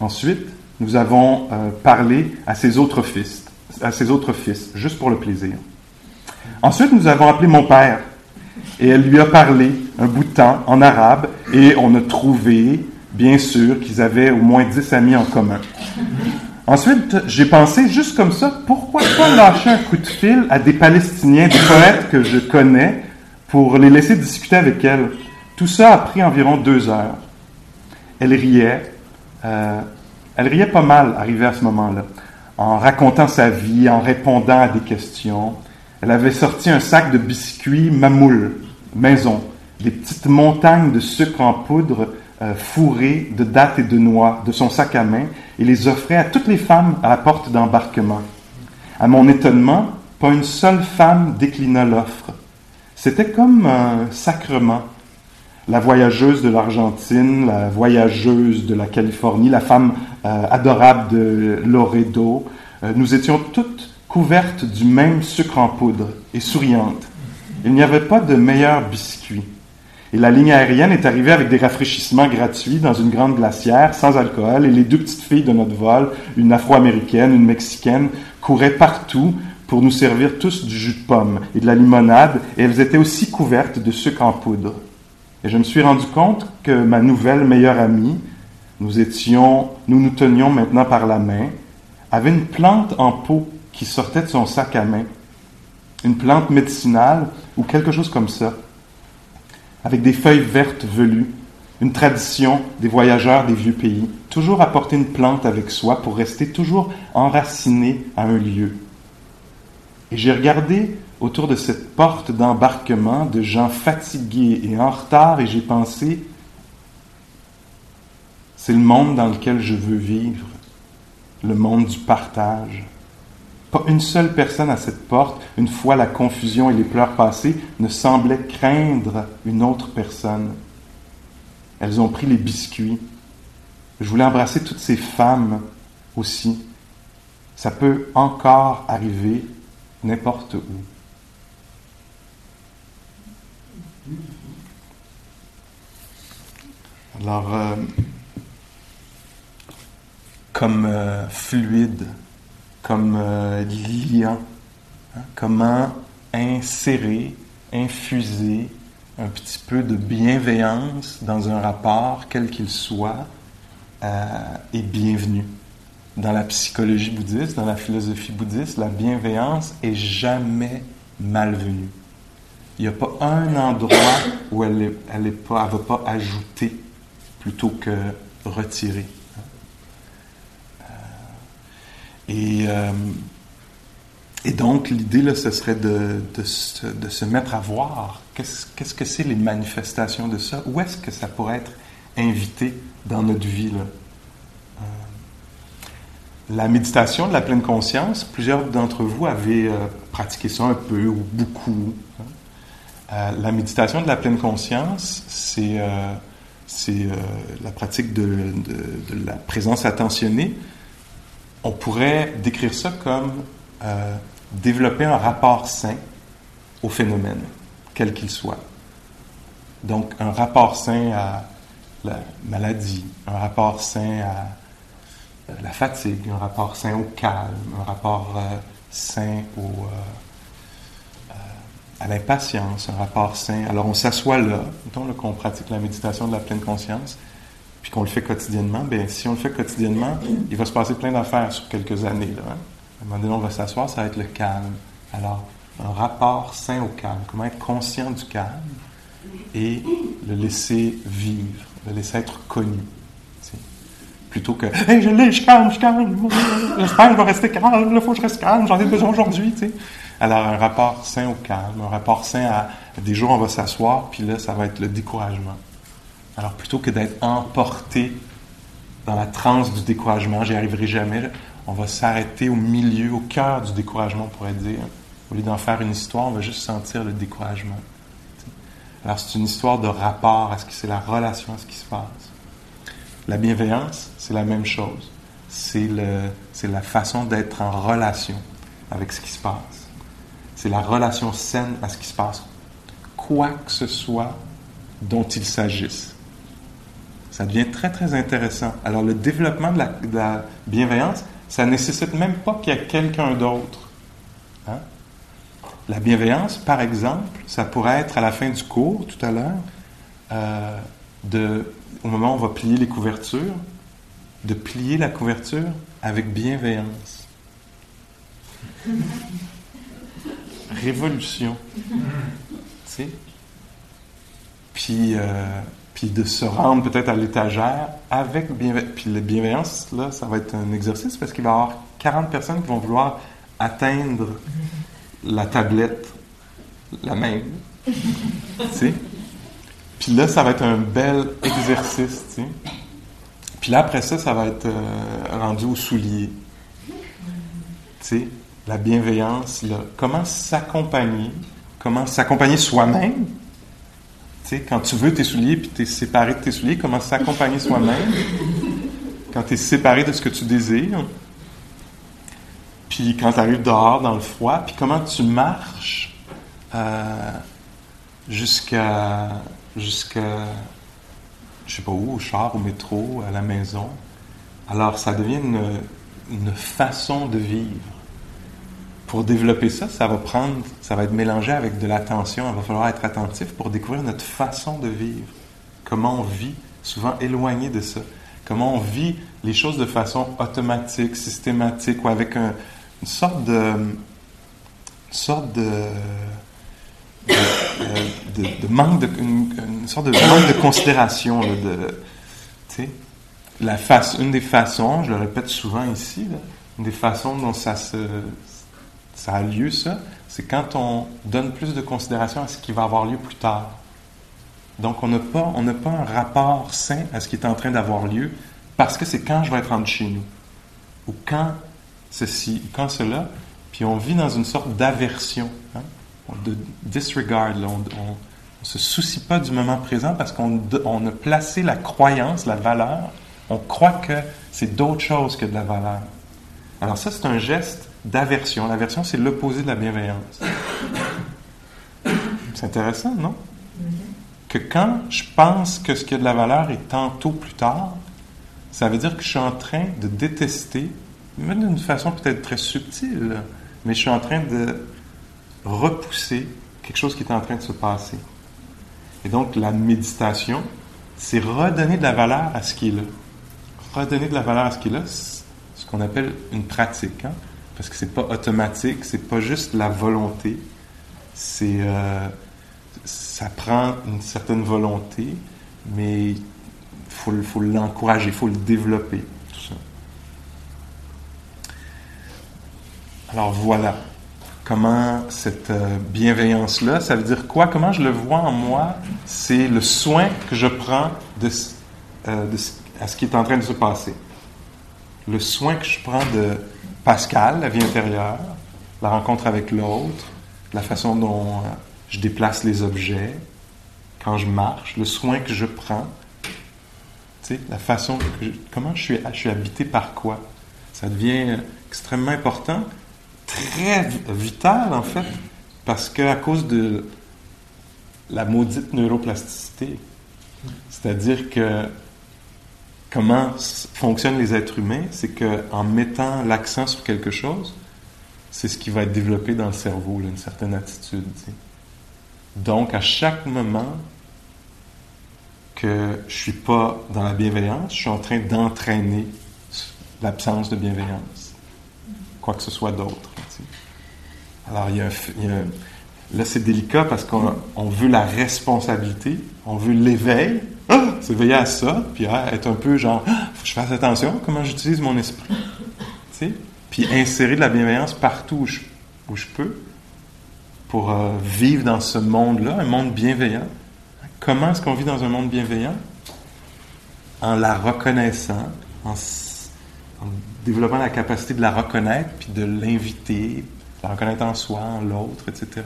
Ensuite, nous avons euh, parlé à ses autres fils, à ses autres fils, juste pour le plaisir. Ensuite, nous avons appelé mon père et elle lui a parlé un bout de temps en arabe et on a trouvé, bien sûr, qu'ils avaient au moins dix amis en commun. Ensuite, j'ai pensé juste comme ça, pourquoi pas lâcher un coup de fil à des Palestiniens, des poètes que je connais, pour les laisser discuter avec elle. Tout ça a pris environ deux heures. Elle riait. Euh, elle riait pas mal, arrivée à ce moment-là, en racontant sa vie, en répondant à des questions. Elle avait sorti un sac de biscuits mamoul, maison, des petites montagnes de sucre en poudre euh, fourrées de dattes et de noix de son sac à main et les offrait à toutes les femmes à la porte d'embarquement. À mon étonnement, pas une seule femme déclina l'offre. C'était comme un sacrement la voyageuse de l'Argentine, la voyageuse de la Californie, la femme adorable de Loredo. Euh, nous étions toutes couvertes du même sucre en poudre et souriantes. Il n'y avait pas de meilleur biscuit. Et la ligne aérienne est arrivée avec des rafraîchissements gratuits dans une grande glacière, sans alcool, et les deux petites filles de notre vol, une afro-américaine, une mexicaine, couraient partout pour nous servir tous du jus de pomme et de la limonade, et elles étaient aussi couvertes de sucre en poudre. Et je me suis rendu compte que ma nouvelle meilleure amie, nous étions, nous nous tenions maintenant par la main, avait une plante en pot qui sortait de son sac à main. Une plante médicinale ou quelque chose comme ça. Avec des feuilles vertes velues. Une tradition des voyageurs des vieux pays. Toujours apporter une plante avec soi pour rester toujours enraciné à un lieu. Et j'ai regardé autour de cette porte d'embarquement de gens fatigués et en retard et j'ai pensé, c'est le monde dans lequel je veux vivre, le monde du partage. Pas une seule personne à cette porte, une fois la confusion et les pleurs passées, ne semblait craindre une autre personne. Elles ont pris les biscuits. Je voulais embrasser toutes ces femmes aussi. Ça peut encore arriver n'importe où. Alors, euh, comme euh, fluide, comme euh, liant, hein, comment insérer, infuser un petit peu de bienveillance dans un rapport, quel qu'il soit, est bienvenu. Dans la psychologie bouddhiste, dans la philosophie bouddhiste, la bienveillance est jamais malvenue. Il n'y a pas un endroit où elle ne va pas ajouter plutôt que retirer. Euh, et euh, et donc, l'idée, là, ce serait de, de, se, mettre à voir qu'est-ce, qu'est-ce que c'est les manifestations de ça, où est-ce que ça pourrait être invité dans notre vie. Là? Euh, la méditation de la pleine conscience, plusieurs d'entre vous avaient euh, pratiqué ça un peu ou beaucoup. Hein. La méditation de la pleine conscience, c'est, c'est la pratique de, la présence attentionnée. On pourrait décrire ça comme euh, développer un rapport sain au phénomène, quel qu'il soit. Donc, un rapport sain à la maladie, un rapport sain à la fatigue, un rapport sain au calme, un rapport euh, sain euh, à l'impatience, un rapport sain. Alors, on s'assoit là, mettons qu'on pratique la méditation de la pleine conscience, puis qu'on le fait quotidiennement, bien, si on le fait quotidiennement, il va se passer plein d'affaires sur quelques années. Là, hein? À un moment donné, on va s'asseoir, ça va être le calme. Alors, un rapport sain au calme, comment être conscient du calme et le laisser vivre, le laisser être connu. Plutôt que Hey, je l'ai, je calme, je calme, j'espère que je vais rester calme, il faut que je reste calme, j'en ai besoin aujourd'hui. Alors, un rapport sain au calme, un rapport sain à des jours, on va s'asseoir, puis là, ça va être le découragement. Alors, plutôt que d'être emporté dans la transe du découragement, j'y arriverai jamais, on va s'arrêter au milieu, au cœur du découragement, on pourrait dire. Au lieu d'en faire une histoire, on va juste sentir le découragement. Alors, c'est une histoire de rapport à ce qui c'est la relation à ce qui se passe. La bienveillance, c'est la même chose. C'est, le, c'est la façon d'être en relation avec ce qui se passe. C'est la relation saine à ce qui se passe. Quoi que ce soit dont il s'agisse. Ça devient très, très intéressant. Alors, le développement de la, bienveillance, ça ne nécessite même pas qu'il y ait quelqu'un d'autre. Hein? La bienveillance, par exemple, ça pourrait être à la fin du cours, tout à l'heure, euh, au moment où on va plier les couvertures, de plier la couverture avec bienveillance. Révolution. Tu sais? Puis, euh, puis de se rendre peut-être à l'étagère avec bienveillance. Puis la bienveillance, là, ça va être un exercice parce qu'il va y avoir 40 personnes qui vont vouloir atteindre la tablette, la même. tu sais? Puis là, ça va être un bel exercice, tu sais. Puis là, après ça, ça va être euh, rendu au soulier. Tu sais, la bienveillance, là. Comment s'accompagner, comment s'accompagner soi-même, quand tu veux tes souliers puis tu es séparé de tes souliers, comment s'accompagner soi-même quand tu es séparé de ce que tu désires? Puis quand tu arrives dehors dans le froid, puis comment tu marches euh, jusqu'à jusqu'à je sais pas où, au char, au métro, à la maison. Alors ça devient une façon de vivre pour développer ça, ça va prendre, ça va être mélangé avec de l'attention. Il va falloir être attentif pour découvrir notre façon de vivre. Comment on vit, souvent éloigné de ça. Comment on vit les choses de façon automatique, systématique, ou avec un, une sorte de, une sorte de, de, de, de manque de, une, une, sorte de manque de considération. Là, de, la face, une des façons, je le répète souvent ici, là, une des façons dont ça se, ça a lieu, ça, c'est quand on donne plus de considération à ce qui va avoir lieu plus tard. Donc, on n'a pas, pas un rapport sain à ce qui est en train d'avoir lieu parce que c'est quand je vais être rendu chez nous. Ou quand ceci, ou quand cela. Puis on vit dans une sorte d'aversion, hein, de disregard. On ne se soucie pas du moment présent parce qu'on on a placé la croyance, la valeur. On croit que c'est d'autre chose que de la valeur. Alors ça, c'est un geste d'aversion. L'aversion, c'est l'opposé de la bienveillance. C'est intéressant, non? Que quand je pense que ce qui a de la valeur est tantôt plus tard, ça veut dire que je suis en train de détester, même d'une façon peut-être très subtile, mais je suis en train de repousser quelque chose qui est en train de se passer. Et donc, la méditation, c'est redonner de la valeur à ce qui est là. Redonner de la valeur à ce qui est là, ce qu'on appelle une pratique. Hein? Parce que c'est pas automatique, c'est pas juste la volonté, c'est euh, ça prend une certaine volonté, mais faut, faut l'encourager, faut le développer, tout ça. Alors voilà. comment cette euh, bienveillance-là, ça veut dire quoi? Comment je le vois en moi? C'est le soin que je prends de, euh, à ce qui est en train de se passer. Le soin que je prends de Pascal, la vie intérieure, la rencontre avec l'autre, la façon dont euh, je déplace les objets, quand je marche, le soin que je prends, tu sais, la façon comment je suis, je suis habité par quoi? Ça devient extrêmement important très vital, en fait, parce qu'à cause de la maudite neuroplasticité, c'est-à-dire que comment fonctionnent les êtres humains, c'est qu'en mettant l'accent sur quelque chose, c'est ce qui va être développé dans le cerveau, une certaine attitude. Donc, à chaque moment que je suis pas dans la bienveillance, je suis en train d'entraîner l'absence de bienveillance, quoi que ce soit d'autre. Alors, il y a, là, c'est délicat parce qu'on veut la responsabilité, on veut l'éveil, ah! s'éveiller à ça, puis être un peu genre, ah, faut que je fasse attention comment j'utilise mon esprit, puis insérer de la bienveillance partout où je, peux pour euh, vivre dans ce monde-là, un monde bienveillant. Comment est-ce qu'on vit dans un monde bienveillant? En la reconnaissant, en, en développant la capacité de la reconnaître, puis de l'inviter, la reconnaître en soi, en l'autre, etc.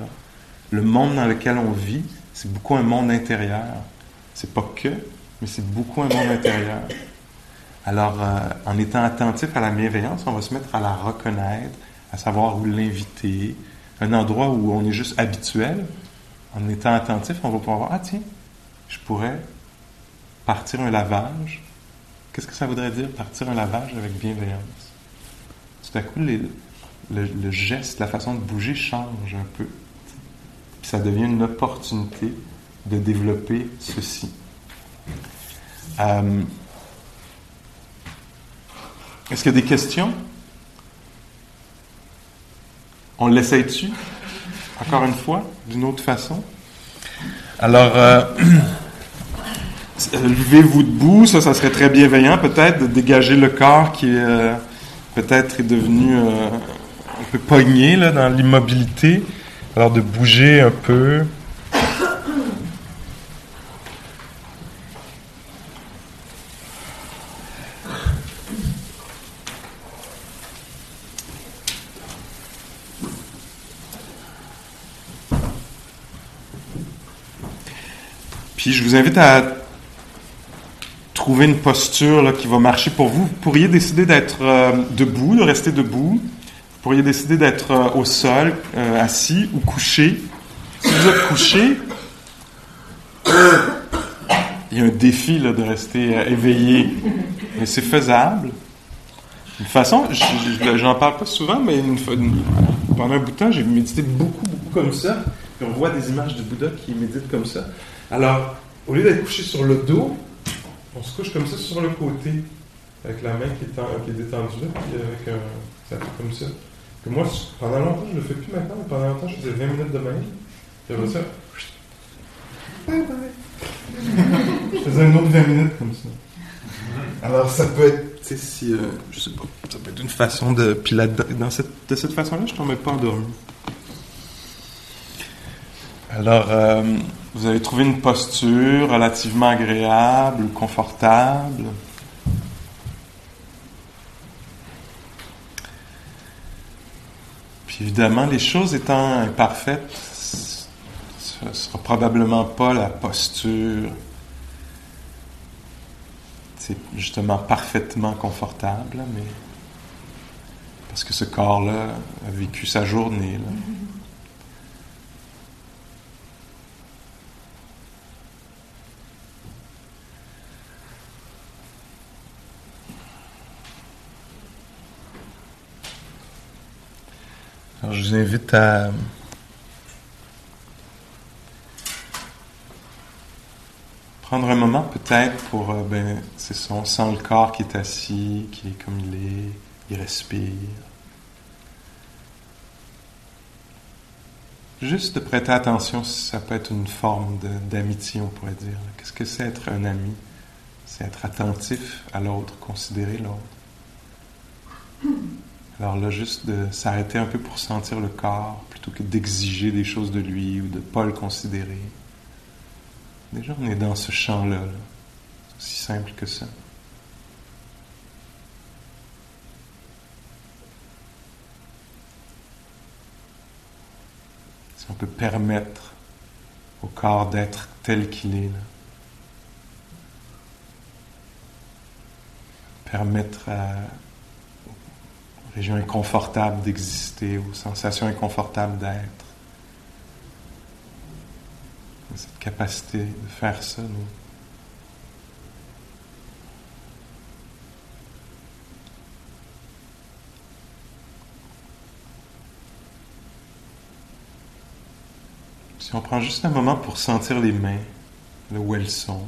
Le monde dans lequel on vit, c'est beaucoup un monde intérieur. C'est pas que, mais c'est beaucoup un monde intérieur. Alors, euh, en étant attentif à la bienveillance, on va se mettre à la reconnaître, à savoir où l'inviter. Un endroit où on est juste habituel, en étant attentif, on va pouvoir voir, ah tiens, je pourrais partir un lavage. Qu'est-ce que ça voudrait dire, partir un lavage avec bienveillance? Tout à coup, le, geste, la façon de bouger change un peu. Puis ça devient une opportunité de développer ceci. Euh, est-ce qu'il y a des questions? On l'essaye dessus? Encore une fois, d'une autre façon? Alors, euh, levez-vous debout, ça, ça serait très bienveillant peut-être, de dégager le corps qui euh, peut-être est devenu un peu pogné là, dans l'immobilité. Alors de bouger un peu. Puis je vous invite à trouver une posture là, qui va marcher pour vous. Vous pourriez décider d'être euh, debout, de rester debout. Vous pourriez décider d'être euh, au sol, euh, assis ou couché. Si vous êtes couché, il y a un défi de rester euh, éveillé, mais c'est faisable. Une façon, j'en parle pas souvent, mais pendant un bout de temps, j'ai médité beaucoup, beaucoup comme ça. On voit des images de Bouddha qui méditent comme ça. Alors, au lieu d'être couché sur le dos, on se couche comme ça sur le côté, avec la main qui est, qui détendue puis avec un, ça comme ça moi, pendant longtemps, je le fais plus maintenant, mais pendant longtemps, je faisais 20 minutes de même. Puis bye bye. je faisais une autre 20 minutes comme ça. Alors, ça peut être, tu sais, si, euh, je sais pas, ça peut être une façon de. Puis là, dans cette, de cette façon-là, je ne tombais pas endormi. Alors, euh, vous allez trouver une posture relativement agréable, confortable? Évidemment, les choses étant imparfaites, ce ne sera probablement pas la posture c'est justement parfaitement confortable, mais parce que ce corps-là a vécu sa journée. Là. Je vous invite à prendre un moment peut-être pour, euh, ben, on sent le corps qui est assis, qui est comme il est, il respire. Juste de prêter attention, ça peut être une forme d'amitié, on pourrait dire. Qu'est-ce que c'est être un ami? C'est être attentif à l'autre, considérer l'autre. Alors là, juste de s'arrêter un peu pour sentir le corps plutôt que d'exiger des choses de lui ou de ne pas le considérer. Déjà, on est dans ce champ-là. C'est aussi simple que ça. Si on peut permettre au corps d'être tel qu'il est, permettre à, aux régions inconfortables d'exister, aux sensations inconfortables d'être. Cette capacité de faire ça, nous. Si on prend juste un moment pour sentir les mains, là où elles sont,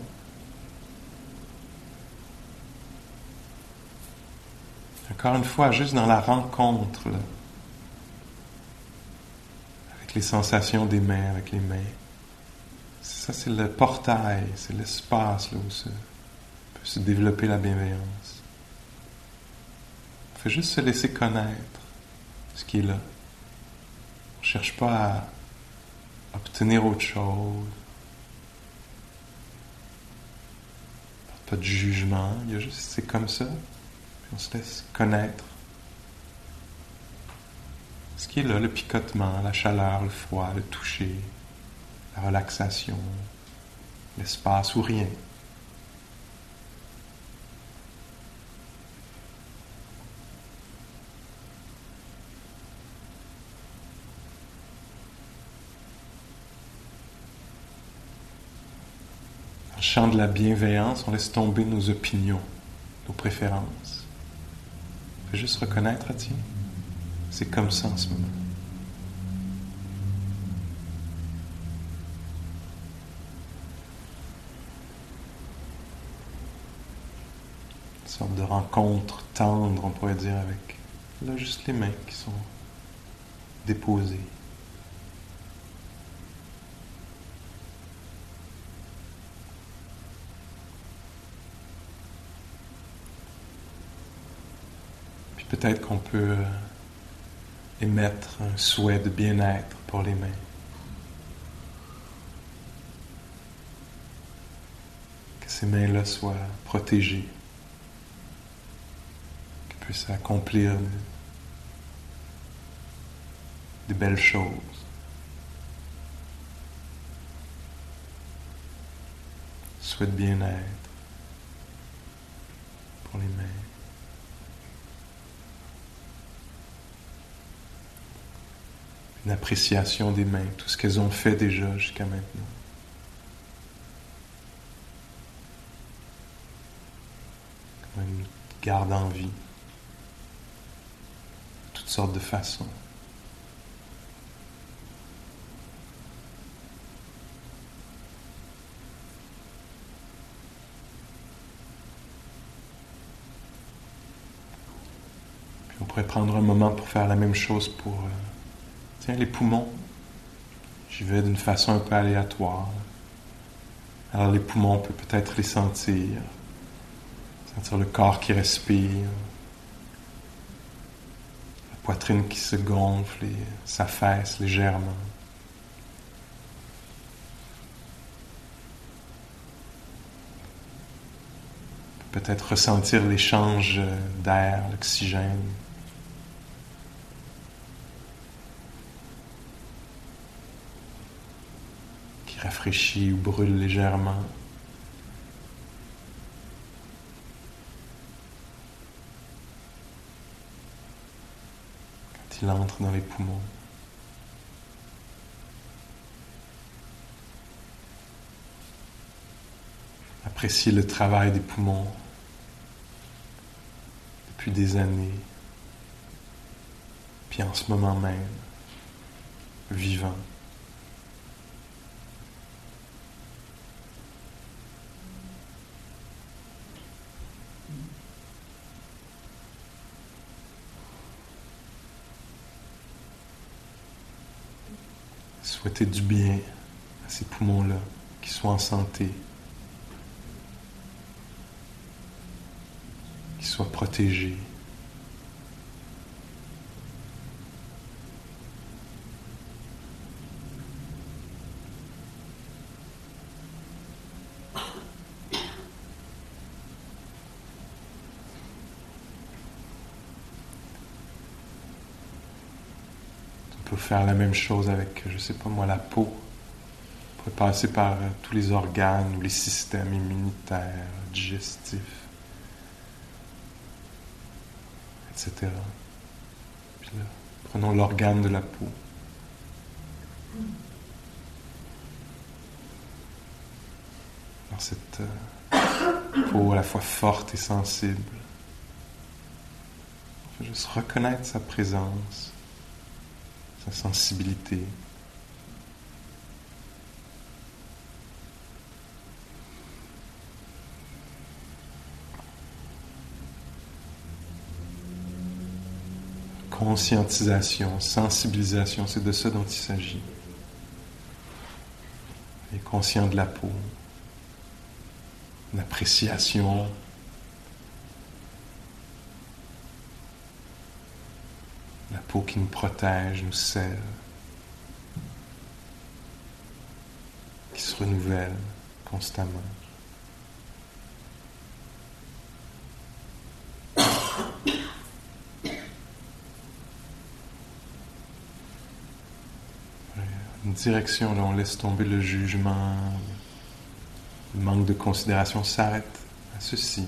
Encore une fois, juste dans la rencontre avec les sensations des mains, avec les mains. Ça, c'est le portail, c'est l'espace où se, peut se développer la bienveillance. Il faut juste se laisser connaître ce qui est là. On ne cherche pas à obtenir autre chose. Pas de jugement, il y a juste c'est comme ça. On se laisse connaître ce qui est là, le picotement, la chaleur, le froid, le toucher, la relaxation, l'espace ou rien. En chant de la bienveillance, on laisse tomber nos opinions, nos préférences juste reconnaître, tiens, c'est comme ça en ce moment. Une sorte de rencontre tendre, on pourrait dire, avec là juste les mains qui sont déposées. Peut-être qu'on peut euh, émettre un souhait de bien-être pour les mains. Que ces mains-là soient protégées, qu'elles puissent accomplir des belles choses. Souhaite bien-être pour les mains. Une appréciation des mains, tout ce qu'elles ont fait déjà jusqu'à maintenant. Comme une garde en vie, toutes sortes de façons. On pourrait prendre un moment pour faire la même chose pour euh, Tiens, les poumons, j'y vais d'une façon un peu aléatoire. Alors les poumons, on peut peut-être les sentir, sentir le corps qui respire, la poitrine qui se gonfle et s'affaisse légèrement. Peut-être ressentir l'échange d'air, l'oxygène. Rafraîchit ou brûle légèrement. Quand il entre dans les poumons. Appréciez le travail des poumons depuis des années, puis en ce moment même, vivant. Du bien à ces poumons-là, qu'ils soient en santé, qu'ils soient protégés. peut faire la même chose avec, je sais pas moi, la peau. On peut passer par euh, tous les organes ou les systèmes immunitaires, digestifs, etc. Puis là, prenons l'organe de la peau. Dans cette euh, peau à la fois forte et sensible. On juste reconnaître sa présence sa sensibilité. Conscientisation, sensibilisation, c'est de ça dont il s'agit. Et conscient de la peau, l'appréciation, qui nous protège, nous scelle, qui se renouvelle constamment. Une direction, là, on laisse tomber le jugement, le manque de considération s'arrête à ceci.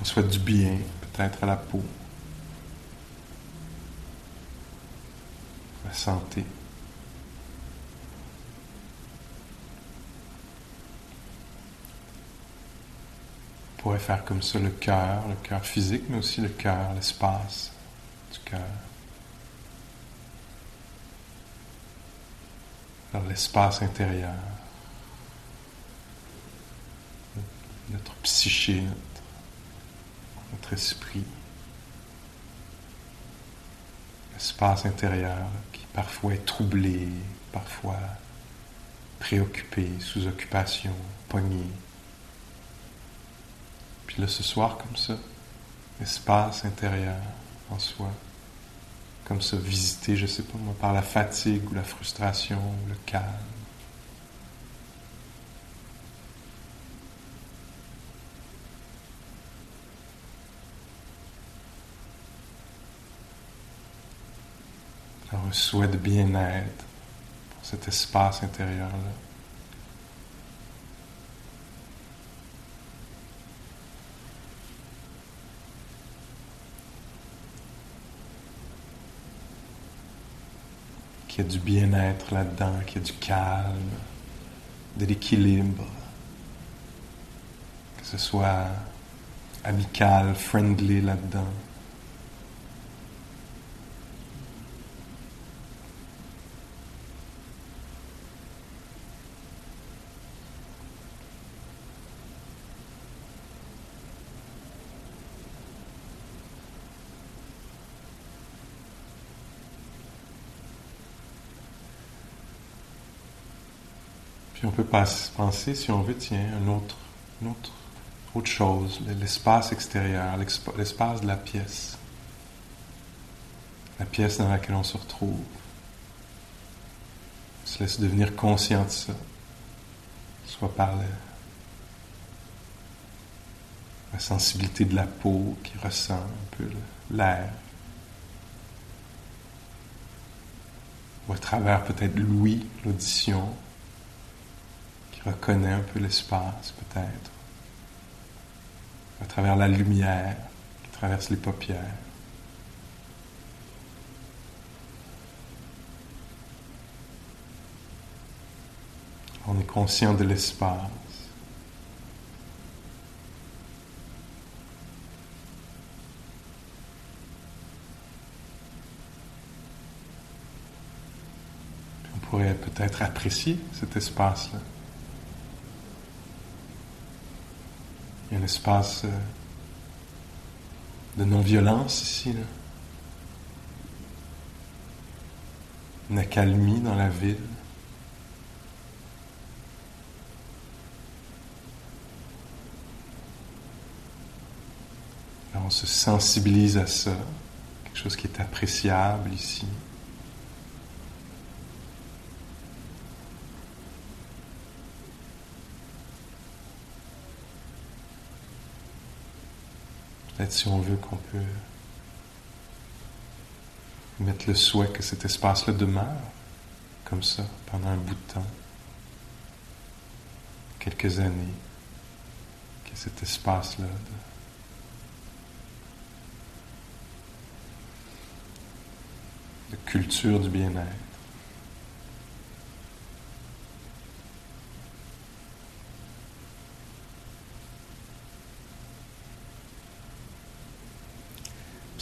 On souhaite du bien, peut-être à la peau. On pourrait faire comme ça le cœur, le cœur physique, mais aussi le cœur, l'espace du cœur. l'espace intérieur, notre psyché, notre esprit, l'espace intérieur parfois troublé, parfois préoccupé, sous occupation, pogné. Puis là, ce soir, comme ça, espace intérieur en soi, comme ça, visité, je sais pas moi, par la fatigue ou la frustration ou le calme. un souhait de bien-être pour cet espace intérieur-là. Qu'il y ait du bien-être là-dedans, qu'il y ait du calme, de l'équilibre, que ce soit amical, friendly là-dedans. on peut penser, si on veut, tiens, un autre, une autre, autre chose, l'espace extérieur, l'espace de la pièce. La pièce dans laquelle on se retrouve. On se laisse devenir conscient de ça. Soit par la sensibilité de la peau qui ressent un peu l'air. Ou à travers peut-être l'ouïe, l'audition, reconnaît un peu l'espace peut-être, à travers la lumière qui traverse les paupières. On est conscient de l'espace. On pourrait peut-être apprécier cet espace-là. Il y a un espace euh, de non-violence ici. Là. Une accalmie dans la ville. on se sensibilise à ça, quelque chose qui est appréciable ici. Peut-être si on veut qu'on peut Mettre le souhait que cet espace-là demeure comme ça pendant un bout de temps, quelques années, que cet espace-là de, culture du bien-être.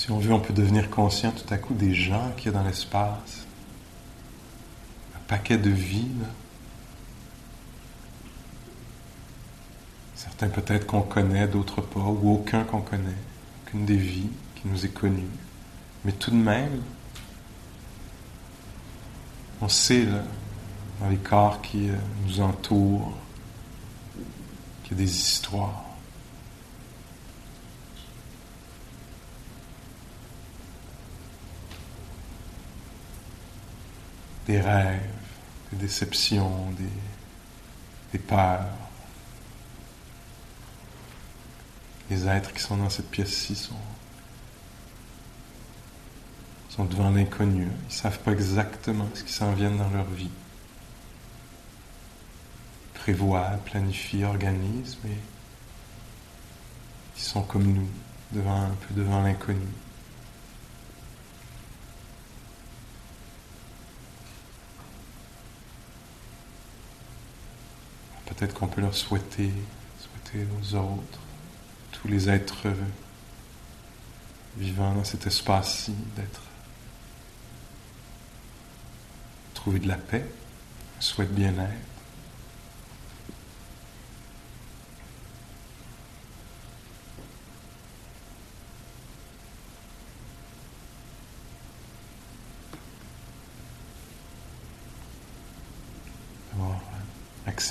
Si on veut, on peut devenir conscient tout à coup des gens qu'il y a dans l'espace, un paquet de vies. Certains peut-être qu'on connaît, d'autres pas, ou aucun qu'on connaît, aucune des vies qui nous est connue. Mais tout de même, on sait là, dans les corps qui euh, nous entourent qu'il y a des histoires. Des rêves, des déceptions, des, peurs. Les êtres qui sont dans cette pièce-ci sont, sont devant l'inconnu. Ils ne savent pas exactement ce qui s'en vient dans leur vie. Ils prévoient, planifient, organisent, mais ils sont comme nous, devant, un peu devant l'inconnu. Peut-être qu'on peut leur souhaiter, souhaiter aux autres, tous les êtres vivant dans cet espace-ci, d'être, trouver de la paix, souhaite bien-être.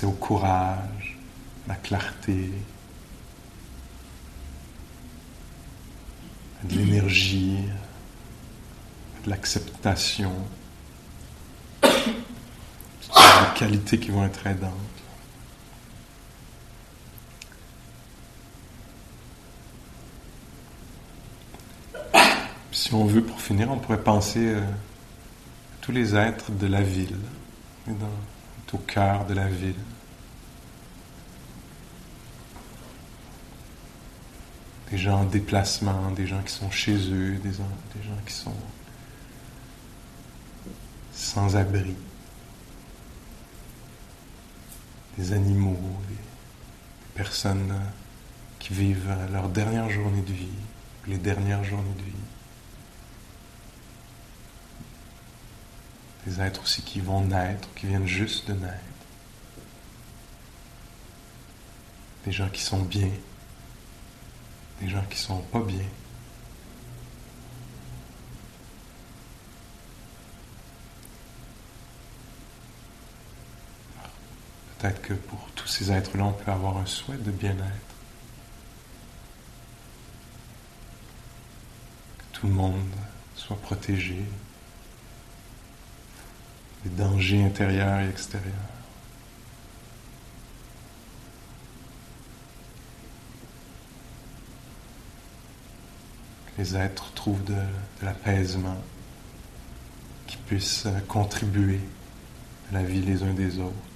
Accès au courage, la clarté, de l'énergie, de l'acceptation, des qualités qui vont être aidantes. Si on veut, pour finir, on pourrait penser à tous les êtres de la ville, au cœur de la ville. Des gens en déplacement, des gens qui sont chez eux, des, gens qui sont sans abri, des animaux, des, personnes qui vivent leur dernière journée de vie, les dernières journées de vie. Des êtres aussi qui vont naître, qui viennent juste de naître, des gens qui sont bien, des gens qui sont pas bien. Peut-être que pour tous ces êtres-là, on peut avoir un souhait de bien-être. Que tout le monde soit protégé, les dangers intérieurs et extérieurs. Que les êtres trouvent de, l'apaisement, qui puissent contribuer à la vie les uns des autres.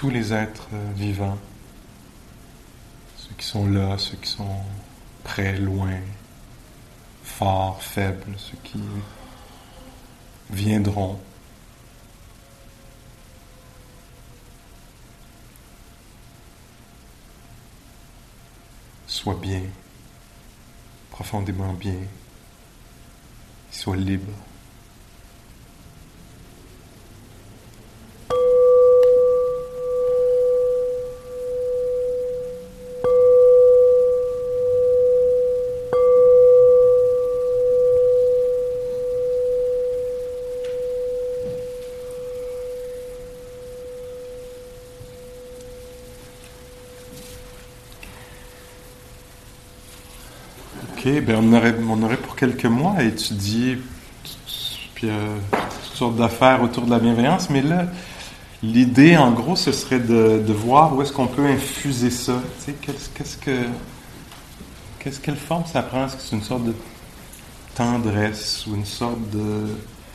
tous êtres euh, vivants, ceux qui sont là, ceux qui sont près, loin, forts, faibles, ceux qui viendront. Soient bien, profondément bien, soient libres. Ben on aurait, on aurait pour quelques mois à étudier puis, euh, toutes sortes d'affaires autour de la bienveillance, mais là, l'idée, en gros, ce serait de, voir où est-ce qu'on peut infuser ça. Tu sais, qu'est-ce que... Qu'est-ce, quelle forme ça prend? Est-ce que c'est une sorte de tendresse ou une sorte de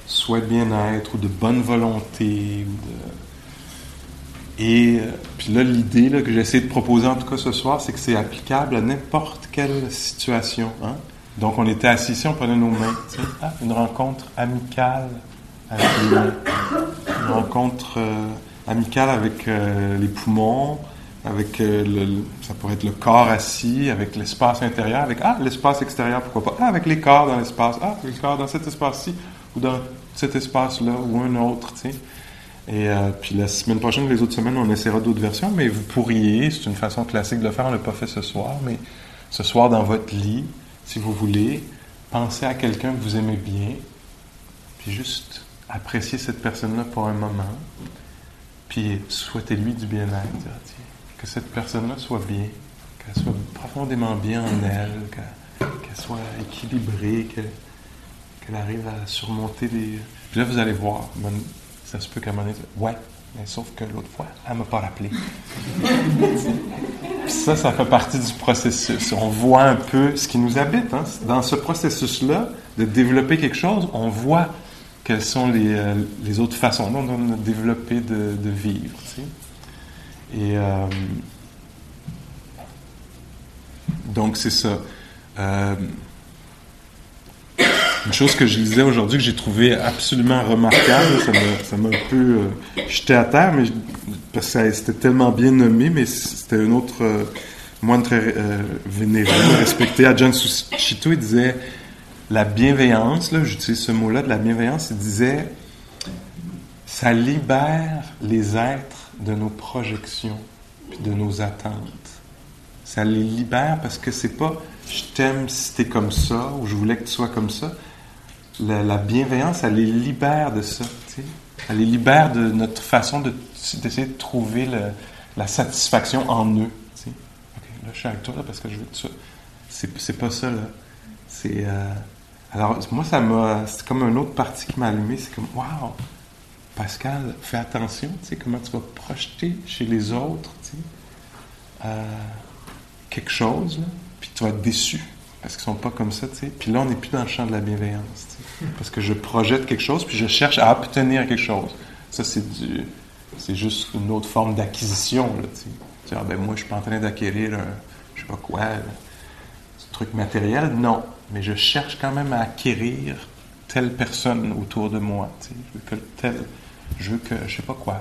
souhait de bien-être ou de bonne volonté ou de et euh, puis là, l'idée que j'essaie de proposer en tout cas ce soir, c'est que c'est applicable à n'importe quelle situation. Hein? Donc, on était assis ici, on prenait nos mains. Ah, une rencontre amicale avec les. Une rencontre euh, amicale avec euh, les poumons, avec le, ça pourrait être le corps assis, avec l'espace intérieur, avec ah, l'espace extérieur, pourquoi pas? Ah, avec les corps dans l'espace. Ah, les corps dans cet espace-ci ou dans cet espace-là ou un autre. Et euh, puis la semaine prochaine, les autres semaines, on essaiera d'autres versions, mais vous pourriez, c'est une façon classique de le faire, on ne l'a pas fait ce soir, mais ce soir dans votre lit, si vous voulez, pensez à quelqu'un que vous aimez bien, puis juste apprécier cette personne-là pour un moment, puis souhaitez-lui du bien-être, que cette personne-là soit bien, qu'elle soit profondément bien en elle, qu'elle soit équilibrée, qu'elle arrive à surmonter les... Puis là, vous allez voir, ça se peut qu'à un moment donné, ouais, mais sauf que l'autre fois, elle ne m'a pas rappelé. ça, ça fait partie du processus. On voit un peu ce qui nous habite. Hein. Dans ce processus-là, de développer quelque chose, on voit quelles sont les, euh, les autres façons dont on a développé de, de vivre. Tu sais. Et euh, donc, c'est ça. Euh, une chose que je lisais aujourd'hui que j'ai trouvé absolument remarquable, ça m'a un peu euh, jeté à terre, mais parce que c'était tellement bien nommé, mais c'était un autre euh, moine très euh, vénéré, respecté, Ajahn Suchito, il disait la bienveillance, là, j'utilise ce mot-là, de la bienveillance, il disait ça libère les êtres de nos projections puis de nos attentes. Ça les libère parce que c'est pas je t'aime si t'es comme ça ou je voulais que tu sois comme ça la, bienveillance, elle les libère de ça. Elle les libère de notre façon d'essayer de, trouver la satisfaction en eux. là, je suis avec toi parce que je veux que ça. C'est pas ça, là. C'est. Euh, alors, moi, ça m'a. C'est comme un autre parti qui m'a allumé. C'est comme, waouh! Pascal, fais attention, tu sais, comment tu vas projeter chez les autres, tu sais, euh, quelque chose, puis tu vas être déçu parce qu'ils sont pas comme ça, tu sais. Puis là, on n'est plus dans le champ de la bienveillance, parce que je projette quelque chose, puis je cherche à obtenir quelque chose. Ça, c'est du, c'est juste une autre forme d'acquisition, là, tu sais. Ah, ben moi, je suis pas en train d'acquérir un, je sais pas quoi, un truc matériel. Non, mais je cherche quand même à acquérir telle personne autour de moi, tu sais. Je veux que tel, je veux que, je sais pas quoi,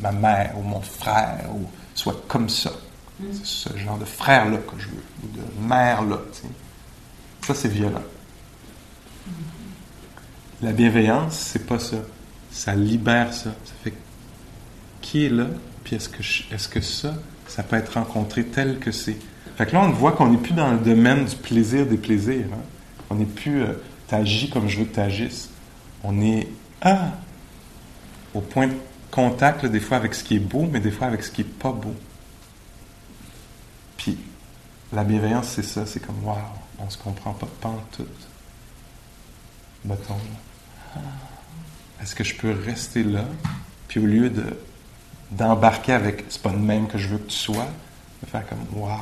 ma mère ou mon frère ou soit comme ça. C'est ce genre de frère-là que je veux, ou de mère-là, tu sais. Ça, c'est violent. La bienveillance, c'est pas ça. Ça libère ça. Ça fait qui est là, puis est-ce que, est-ce que ça, ça peut être rencontré tel que c'est? Fait que là, on voit qu'on n'est plus dans le domaine du plaisir des plaisirs. Hein. On n'est plus euh, t'agis comme je veux que tu agisses. On est ah, au point de contact, des fois avec ce qui est beau, mais des fois avec ce qui est pas beau. Puis la bienveillance, c'est ça. C'est comme waouh on se comprend pas, pas en tout. Mettons, est-ce que je peux rester là, puis au lieu de d'embarquer avec c'est pas le même que je veux que tu sois, de faire comme waouh,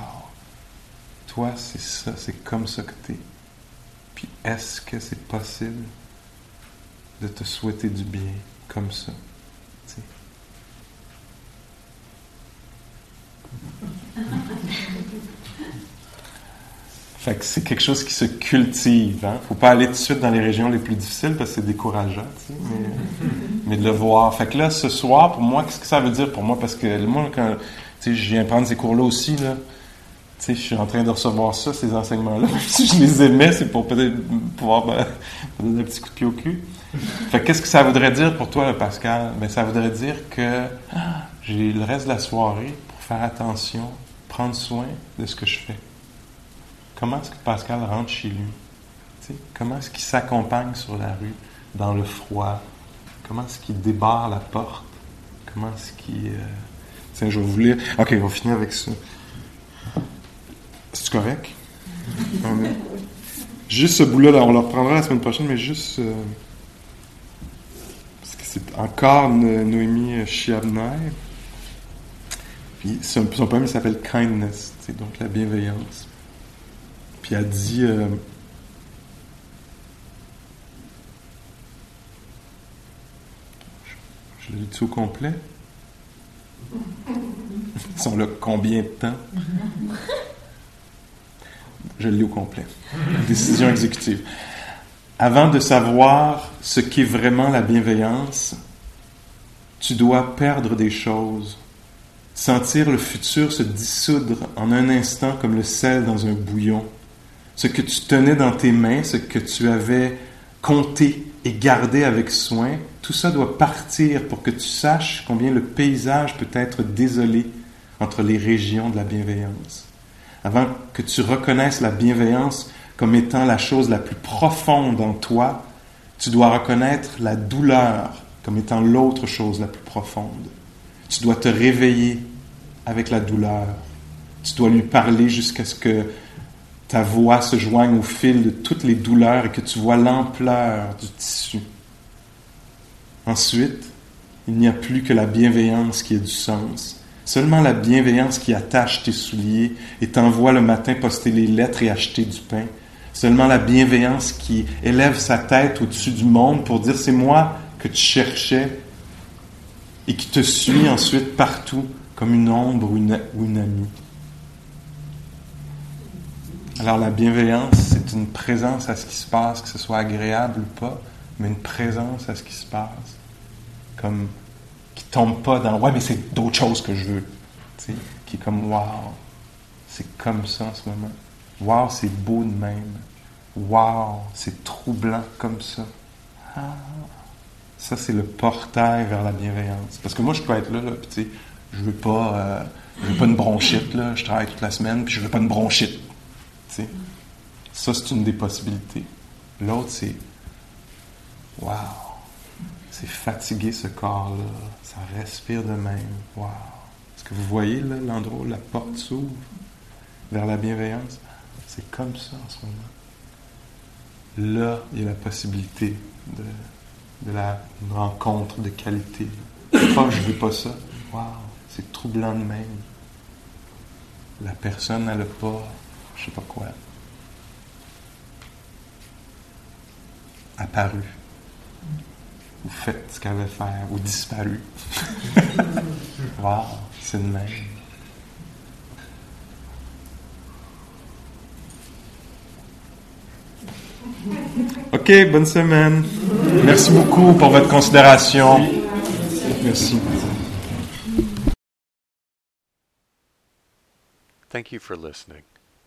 toi c'est ça, c'est comme ça que tu es. Puis est-ce que c'est possible de te souhaiter du bien comme ça? c'est quelque chose qui se cultive. Hein? Faut pas aller tout de suite dans les régions les plus difficiles parce que c'est décourageant, mais, de le voir. Fait que là, ce soir, pour moi, qu'est-ce que ça veut dire pour moi? Parce que moi, quand je viens prendre ces cours-là aussi, là, je suis en train de recevoir ça, ces enseignements-là. si je les aimais, c'est pour peut-être pouvoir me donner un petit coup de pied au cul. Fait qu'est-ce que ça voudrait dire pour toi, Pascal? Ben, ça voudrait dire que j'ai le reste de la soirée pour faire attention, prendre soin de ce que je fais. Comment est-ce que Pascal rentre chez lui? comment est-ce qu'il s'accompagne sur la rue, dans le froid? Comment est-ce qu'il débarre la porte? Comment est-ce qu'il... Euh, tiens, je vais vous lire. OK, on va finir avec ça. C'est correct? Juste ce bout-là, là, on le reprendra la semaine prochaine, mais juste. euh, parce que c'est encore No- Noémie Chiabner. Puis son, son poème s'appelle Kindness, c'est donc la bienveillance. Puis dit. euh, je lis au complet. Ils sont là combien de temps? Je le lis au complet. Décision exécutive. Avant de savoir ce qu'est vraiment la bienveillance, tu dois perdre des choses, sentir le futur se dissoudre en un instant comme le sel dans un bouillon. Ce que tu tenais dans tes mains, ce que tu avais compté et gardé avec soin, tout ça doit partir pour que tu saches combien le paysage peut être désolé entre les régions de la bienveillance. Avant que tu reconnaisses la bienveillance comme étant la chose la plus profonde en toi, tu dois reconnaître la douleur comme étant l'autre chose la plus profonde. Tu dois te réveiller avec la douleur. Tu dois lui parler jusqu'à ce que ta voix se joigne au fil de toutes les douleurs et que tu vois l'ampleur du tissu. Ensuite, il n'y a plus que la bienveillance qui ait du sens. Seulement la bienveillance qui attache tes souliers et t'envoie le matin poster les lettres et acheter du pain. Seulement la bienveillance qui élève sa tête au-dessus du monde pour dire c'est moi que tu cherchais et qui te suit ensuite partout comme une ombre ou ou une amie. Alors la bienveillance, c'est une présence à ce qui se passe, que ce soit agréable ou pas, mais une présence à ce qui se passe. Comme qui tombe pas dans ouais mais c'est d'autres choses que je veux. Tu sais, qui est comme wow, c'est comme ça en ce moment. Wow, c'est beau de même. Wow, c'est troublant comme ça. Ah. Ça, c'est le portail vers la bienveillance. Parce que moi, je peux être là, là tu sais, je veux pas, euh, je veux pas une bronchite, là. Je travaille toute la semaine, puis je veux pas une bronchite. Ça, c'est une des possibilités. L'autre, c'est Wow, c'est fatigué ce corps-là. Ça respire de même. Wow. Est-ce que vous voyez là, l'endroit où la porte s'ouvre vers la bienveillance? C'est comme ça en ce moment. Là, il y a la possibilité de, la rencontre de qualité. Pas je veux pas ça. Wow, c'est troublant de même. La personne, elle n'a pas, je sais pas quoi, apparu ou fait ce qu'elle avait faire, ou disparu. wow, c'est de même. OK, bonne semaine. Merci beaucoup pour votre considération. Merci. Thank you for listening.